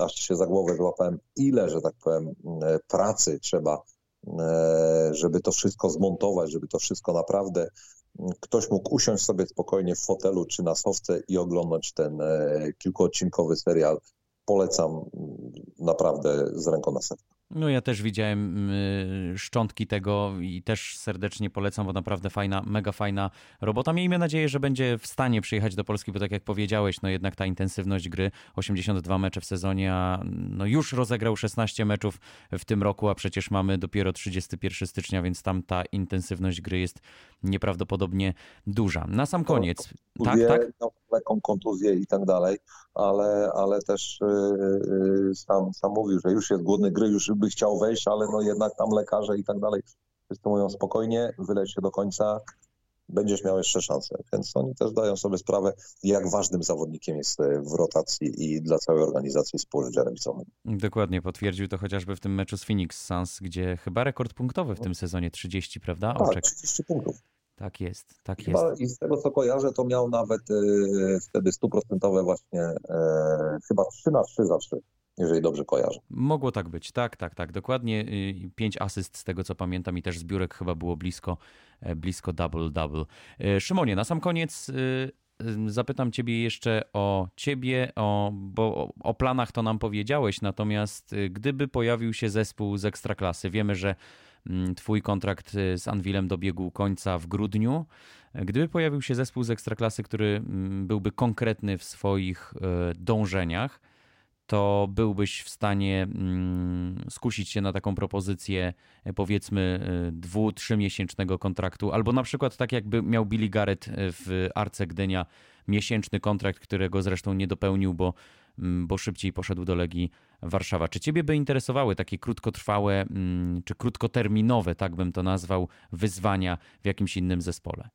aż się za głowę złapałem, ile, że tak powiem, e, pracy trzeba, e, żeby to wszystko zmontować, żeby to wszystko naprawdę ktoś mógł usiąść sobie spokojnie w fotelu czy na sofce i oglądać ten kilkuodcinkowy serial polecam mm, naprawdę z ręką na sercu. No ja też widziałem y, szczątki tego i też serdecznie polecam, bo naprawdę fajna, mega fajna robota. Miejmy nadzieję, że będzie w stanie przyjechać do Polski, bo tak jak powiedziałeś, no jednak ta intensywność gry, 82 mecze w sezonie, a no już rozegrał 16 meczów w tym roku, a przecież mamy dopiero 31 stycznia, więc tam ta intensywność gry jest nieprawdopodobnie duża. Na sam koniec. No, tak, tak? Lekką kontuzję i tak dalej, ale, ale też yy, sam, sam mówił, że już jest głodny gry, już by chciał wejść, ale no jednak tam lekarze i tak dalej wszyscy mówią spokojnie, wyleć się do końca, będziesz miał jeszcze szansę. Więc oni też dają sobie sprawę, jak ważnym zawodnikiem jest e, w rotacji i dla całej organizacji spór Jeremicowym. Dokładnie, potwierdził to chociażby w tym meczu z Phoenix Suns, gdzie chyba rekord punktowy w tym sezonie 30, prawda? Tak, Oczek. 30 punktów. Tak jest, tak Chyba jest. I z tego co kojarzę, to miał nawet y, wtedy stuprocentowe właśnie, y, chyba 3 na 3 zawsze jeżeli dobrze kojarzę. Mogło tak być, tak, tak, tak, dokładnie. Pięć asyst z tego co pamiętam i też zbiórek chyba było blisko, e, blisko double-double. E, Szymonie, na sam koniec zapytam ciebie jeszcze o ciebie, o, bo o planach to nam powiedziałeś, natomiast gdyby pojawił się zespół z Ekstraklasy, wiemy, że twój kontrakt y, z Anwilem dobiegł końca w grudniu. Gdyby pojawił się zespół z ekstraklasy, który mm, byłby konkretny w swoich y, dążeniach, to byłbyś w stanie mm, skusić się na taką propozycję, y, powiedzmy, dwu, trzymiesięcznego kontraktu, albo na przykład tak jakby miał Billy Garrett w Arce Gdynia miesięczny kontrakt, którego zresztą nie dopełnił, bo Mm, bo szybciej poszedł do Legii Warszawa. Czy ciebie by interesowały takie krótkotrwałe, mm, czy krótkoterminowe, tak bym to nazwał, wyzwania w jakimś innym zespole?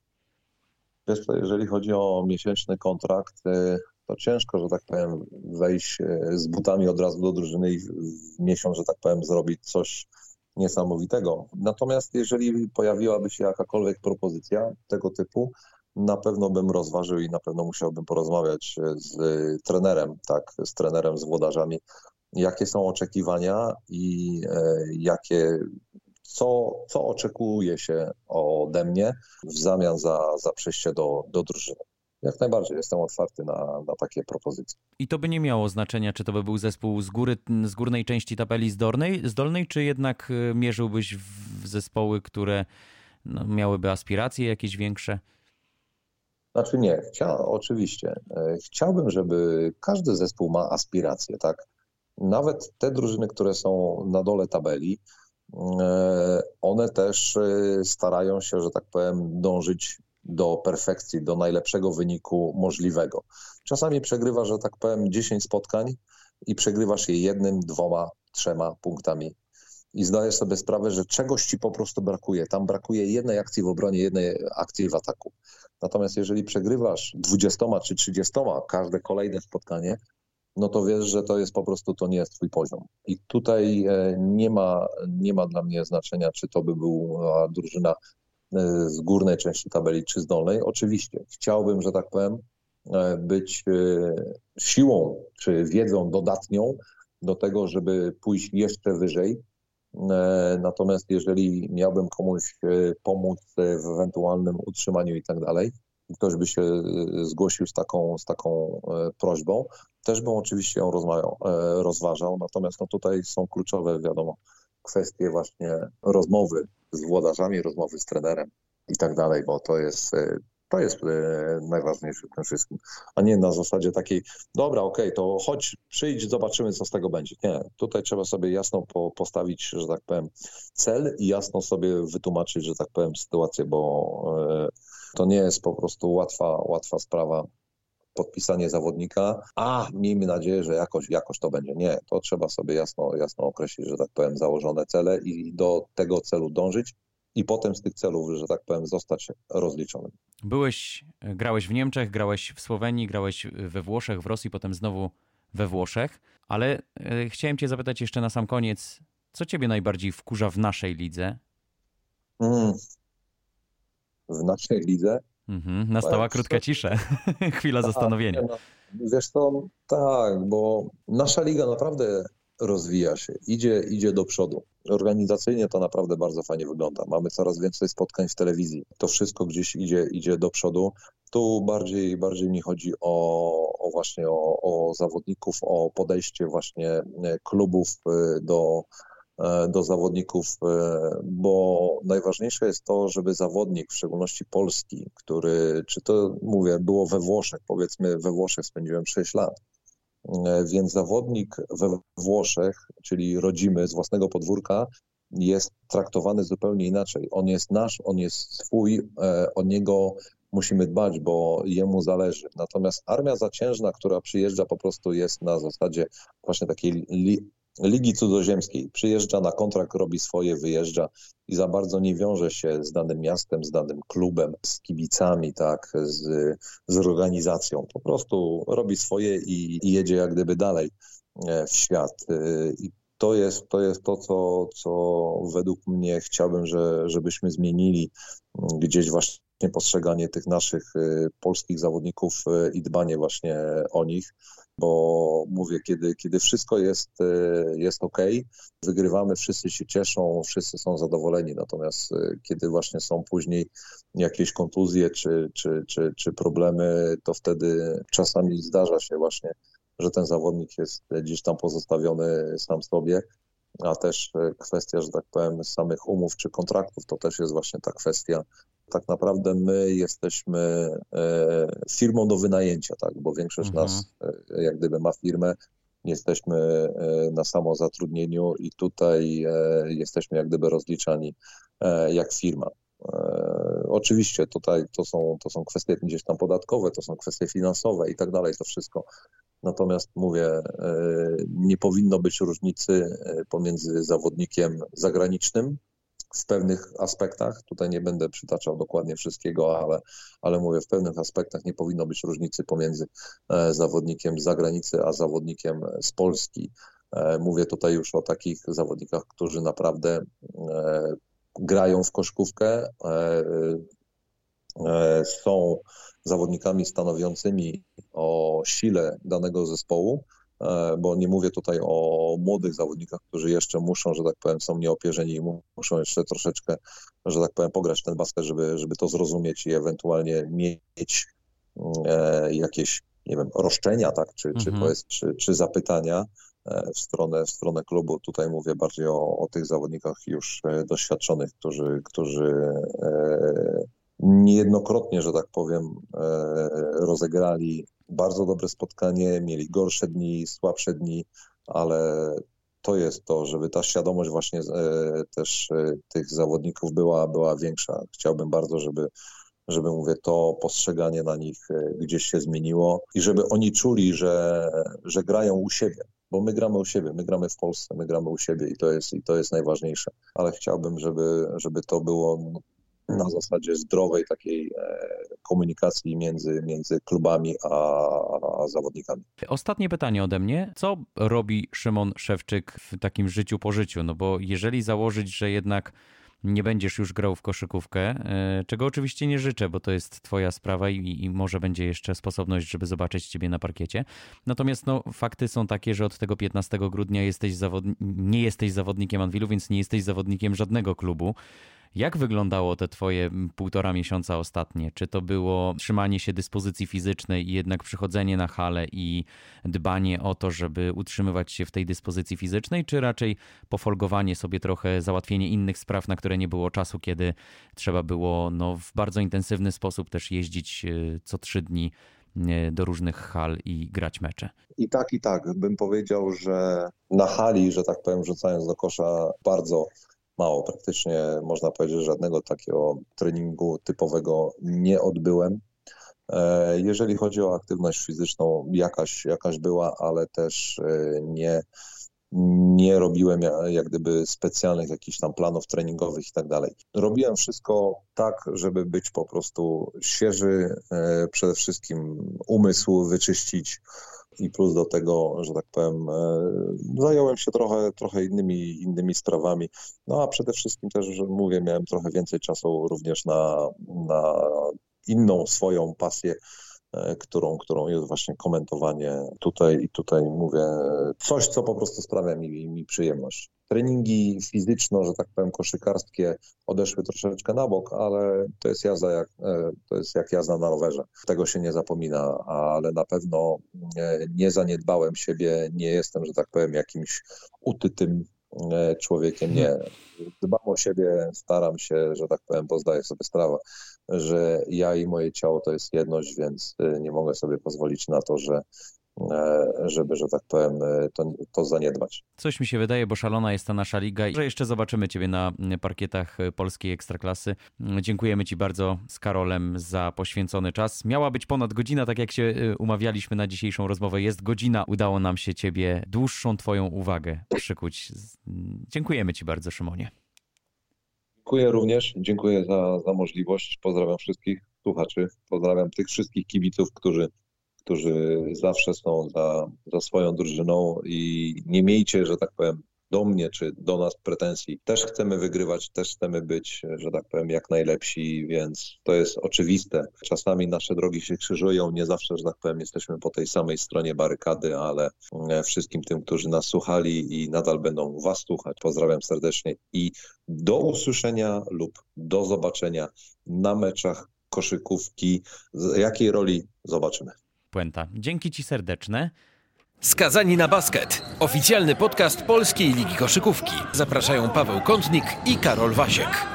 Wiesz co, jeżeli chodzi o miesięczny kontrakt, y, to ciężko, że tak powiem, wejść y, z butami od razu do drużyny i w miesiąc, że tak powiem, zrobić coś niesamowitego. Natomiast jeżeli pojawiłaby się jakakolwiek propozycja tego typu, na pewno bym rozważył i na pewno musiałbym porozmawiać z trenerem, tak, z trenerem, z włodarzami, jakie są oczekiwania i e, jakie, co, co oczekuje się ode mnie w zamian za, za przejście do, do drużyny. Jak najbardziej jestem otwarty na, na takie propozycje. I to by nie miało znaczenia, czy to by był zespół z, góry, z górnej części tabeli zdolnej, zdolnej, czy jednak e, mierzyłbyś w zespoły, które no, miałyby aspiracje jakieś większe? Znaczy nie, chcia, oczywiście. E, chciałbym, żeby każdy zespół ma aspiracje, tak? Nawet te drużyny, które są na dole tabeli, e, one też e, starają się, że tak powiem, dążyć do perfekcji, do najlepszego wyniku możliwego. Czasami przegrywasz, że tak powiem, 10 spotkań i przegrywasz je jednym, dwoma, trzema punktami. I zdajesz sobie sprawę, że czegoś ci po prostu brakuje. Tam brakuje jednej akcji w obronie, jednej akcji w ataku. Natomiast jeżeli przegrywasz 20 czy 30 każde kolejne spotkanie, no to wiesz, że to jest po prostu, to nie jest twój poziom. I tutaj e, nie ma, nie ma dla mnie znaczenia, czy to by była drużyna e, z górnej części tabeli, czy z dolnej. Oczywiście chciałbym, że tak powiem, e, być siłą, czy wiedzą dodatnią do tego, żeby pójść jeszcze wyżej, natomiast jeżeli miałbym komuś e, pomóc w ewentualnym utrzymaniu i tak dalej, ktoś by się e, zgłosił z taką, z taką prośbą, też bym oczywiście ją rozmawiał, rozważał. Natomiast no tutaj są kluczowe, wiadomo, kwestie właśnie rozmowy z włodarzami, rozmowy z trenerem i tak dalej, bo to jest to jest e, najważniejsze w tym wszystkim, a nie na zasadzie takiej, dobra, okej, okay, to chodź, przyjdź, zobaczymy, co z tego będzie. Nie, tutaj trzeba sobie jasno po, postawić, że tak powiem, cel i jasno sobie wytłumaczyć, że tak powiem, sytuację, bo e, to nie jest po prostu łatwa, łatwa sprawa podpisanie zawodnika, a miejmy nadzieję, że jakoś, jakoś to będzie. Nie, to trzeba sobie jasno, jasno określić, że tak powiem, założone cele i do tego celu dążyć i potem z tych celów, że tak powiem, zostać rozliczonym. Byłeś e, grałeś w Niemczech, grałeś w Słowenii, grałeś we Włoszech, w Rosji, potem znowu we Włoszech, ale e, chciałem cię zapytać jeszcze na sam koniec, co ciebie najbardziej wkurza w naszej lidze? Mm. W naszej lidze? Mhm, nastała krótka cisza, chwila zastanowienia. No, wiesz co, tak, bo nasza liga naprawdę rozwija się, idzie, idzie do przodu. Organizacyjnie to naprawdę bardzo fajnie wygląda. Mamy coraz więcej spotkań w telewizji. To wszystko gdzieś idzie, idzie do przodu. Tu bardziej, bardziej mi chodzi o, o właśnie o, o zawodników, o podejście właśnie e, klubów e, do, e, do zawodników, bo najważniejsze jest to, żeby zawodnik, w szczególności polski, który, czy to mówię, było we Włoszech, powiedzmy we Włoszech spędziłem 6 lat, więc zawodnik we Włoszech, czyli rodzimy z własnego podwórka, jest traktowany zupełnie inaczej. On jest nasz, on jest swój, e, o niego musimy dbać, bo jemu zależy. Natomiast armia zaciężna, która przyjeżdża, po prostu jest na zasadzie właśnie takiej Ligi Cudzoziemskiej. Przyjeżdża na kontrakt, robi swoje, wyjeżdża i za bardzo nie wiąże się z danym miastem, z danym klubem, z kibicami, tak, z, z organizacją. Po prostu robi swoje i, i jedzie jak gdyby dalej e, w świat. E, I to jest, to jest to, co, co według mnie chciałbym, że, żebyśmy zmienili gdzieś właśnie postrzeganie tych naszych e, polskich zawodników i dbanie właśnie o nich bo mówię, kiedy, kiedy wszystko jest, e, jest ok, wygrywamy, wszyscy się cieszą, wszyscy są zadowoleni, natomiast e, kiedy właśnie są później jakieś kontuzje czy, czy, czy, czy problemy, to wtedy czasami zdarza się właśnie, że ten zawodnik jest gdzieś tam pozostawiony sam sobie, a też e, kwestia, że tak powiem, samych umów czy kontraktów, to też jest właśnie ta kwestia tak naprawdę my jesteśmy e, firmą do wynajęcia, tak, bo większość mhm. nas e, jak gdyby ma firmę, jesteśmy e, na samozatrudnieniu i tutaj jesteśmy jak gdyby rozliczani jak firma. Oczywiście tutaj to są, to są kwestie gdzieś tam podatkowe, to są kwestie finansowe i tak dalej, to wszystko. Natomiast mówię, nie powinno być różnicy pomiędzy zawodnikiem zagranicznym, w pewnych aspektach, tutaj nie będę przytaczał dokładnie wszystkiego, ale, ale mówię, w pewnych aspektach nie powinno być różnicy pomiędzy e, zawodnikiem z zagranicy, a zawodnikiem z Polski. E, mówię tutaj już o takich zawodnikach, którzy naprawdę e, grają w koszkówkę, są zawodnikami stanowiącymi o sile danego zespołu, bo nie mówię tutaj o młodych zawodnikach, którzy jeszcze muszą, że tak powiem, są nieopierzeni i muszą jeszcze troszeczkę, że tak powiem, pograć ten basket, żeby, żeby to zrozumieć i ewentualnie mieć e, jakieś, nie wiem, roszczenia, tak, czy, mhm. czy, powiedz, czy, czy zapytania e, w stronę, w stronę klubu. Tutaj mówię bardziej o, o tych zawodnikach już doświadczonych, którzy, którzy niejednokrotnie, że tak powiem, rozegrali bardzo dobre spotkanie, mieli gorsze dni, słabsze dni, ale to jest to, żeby ta świadomość właśnie e, też e, tych zawodników była, była większa. Chciałbym bardzo, żeby, żeby mówię, to postrzeganie na nich e, gdzieś się zmieniło i żeby oni czuli, że, że grają u siebie. Bo my gramy u siebie, my gramy w Polsce, my gramy u siebie i to jest, i to jest najważniejsze. Ale chciałbym, żeby, żeby to było na zasadzie zdrowej takiej e, komunikacji między, między klubami a, a, zawodnikami. Ostatnie pytanie ode mnie. Co robi Szymon Szewczyk w takim życiu po życiu? No bo jeżeli założyć, że jednak nie będziesz już grał w koszykówkę, e, czego oczywiście nie życzę, bo to jest twoja sprawa i, i, może będzie jeszcze sposobność, żeby zobaczyć ciebie na parkiecie. Natomiast no, fakty są takie, że od tego 15 grudnia jesteś zawod... nie jesteś zawodnikiem Anwilu, więc nie jesteś zawodnikiem żadnego klubu. Jak wyglądało te twoje półtora miesiąca ostatnie? Czy to było trzymanie się dyspozycji fizycznej i jednak przychodzenie na halę i dbanie o to, żeby utrzymywać się w tej dyspozycji fizycznej, czy raczej pofolgowanie sobie trochę, załatwienie innych spraw, na które nie było czasu, kiedy trzeba było no, w bardzo intensywny sposób też jeździć e, co trzy dni e, do różnych hal i grać mecze. I tak, i tak. Bym powiedział, że na hali, że tak powiem, rzucając do kosza, bardzo mało, praktycznie można powiedzieć, że żadnego takiego treningu typowego nie odbyłem. E, jeżeli chodzi o aktywność fizyczną, jakaś, jakaś była, ale też e, nie, nie robiłem jak gdyby specjalnych jakichś tam planów treningowych i tak dalej. Robiłem wszystko tak, żeby być po prostu świeży, e, przede wszystkim umysł wyczyścić i plus do tego, że tak powiem, e, zająłem się trochę, trochę innymi, innymi sprawami. No a przede wszystkim też, że mówię, miałem trochę więcej czasu również na, na inną swoją pasję, E, którą, którą jest właśnie komentowanie tutaj i tutaj mówię coś, co po prostu sprawia mi, mi przyjemność. Treningi fizyczno, że tak powiem, koszykarskie odeszły troszeczkę na bok, ale to jest jazda jak, e, to jest jak jazda na rowerze. Tego się nie zapomina, ale na pewno e, nie zaniedbałem siebie, nie jestem, że tak powiem, jakimś utytym człowiekiem. Nie. Dbam o siebie, staram się, że tak powiem, bo zdaję sobie sprawę, że ja i moje ciało to jest jedność, więc nie mogę sobie pozwolić na to, że e, żeby, że tak powiem, e, to, to zaniedbać. Coś mi się wydaje, bo szalona jest ta nasza liga i że jeszcze zobaczymy Ciebie na parkietach polskiej Ekstraklasy. Dziękujemy Ci bardzo z Karolem za poświęcony czas. Miała być ponad godzina, tak jak się umawialiśmy na dzisiejszą rozmowę. Jest godzina, udało nam się Ciebie dłuższą Twoją uwagę przykuć. Dziękujemy Ci bardzo, Szymonie. Dziękuję również, dziękuję za, za możliwość. Pozdrawiam wszystkich słuchaczy, pozdrawiam tych wszystkich kibiców, którzy, którzy zawsze są za, za swoją drużyną i nie miejcie, że tak powiem, do mnie czy do nas pretensji. Też chcemy wygrywać, też chcemy być, że tak powiem, jak najlepsi, więc to jest oczywiste. Czasami nasze drogi się krzyżują, nie zawsze, że tak powiem, jesteśmy po tej samej stronie barykady, ale e, wszystkim tym, którzy nas słuchali i nadal będą Was słuchać, pozdrawiam serdecznie i do usłyszenia lub do zobaczenia na meczach koszykówki. Z jakiej roli zobaczymy. Puenta. Dzięki Ci serdeczne. Skazani na basket. Oficjalny podcast Polskiej Ligi Koszykówki. Zapraszają Paweł Kątnik i Karol Wasiek.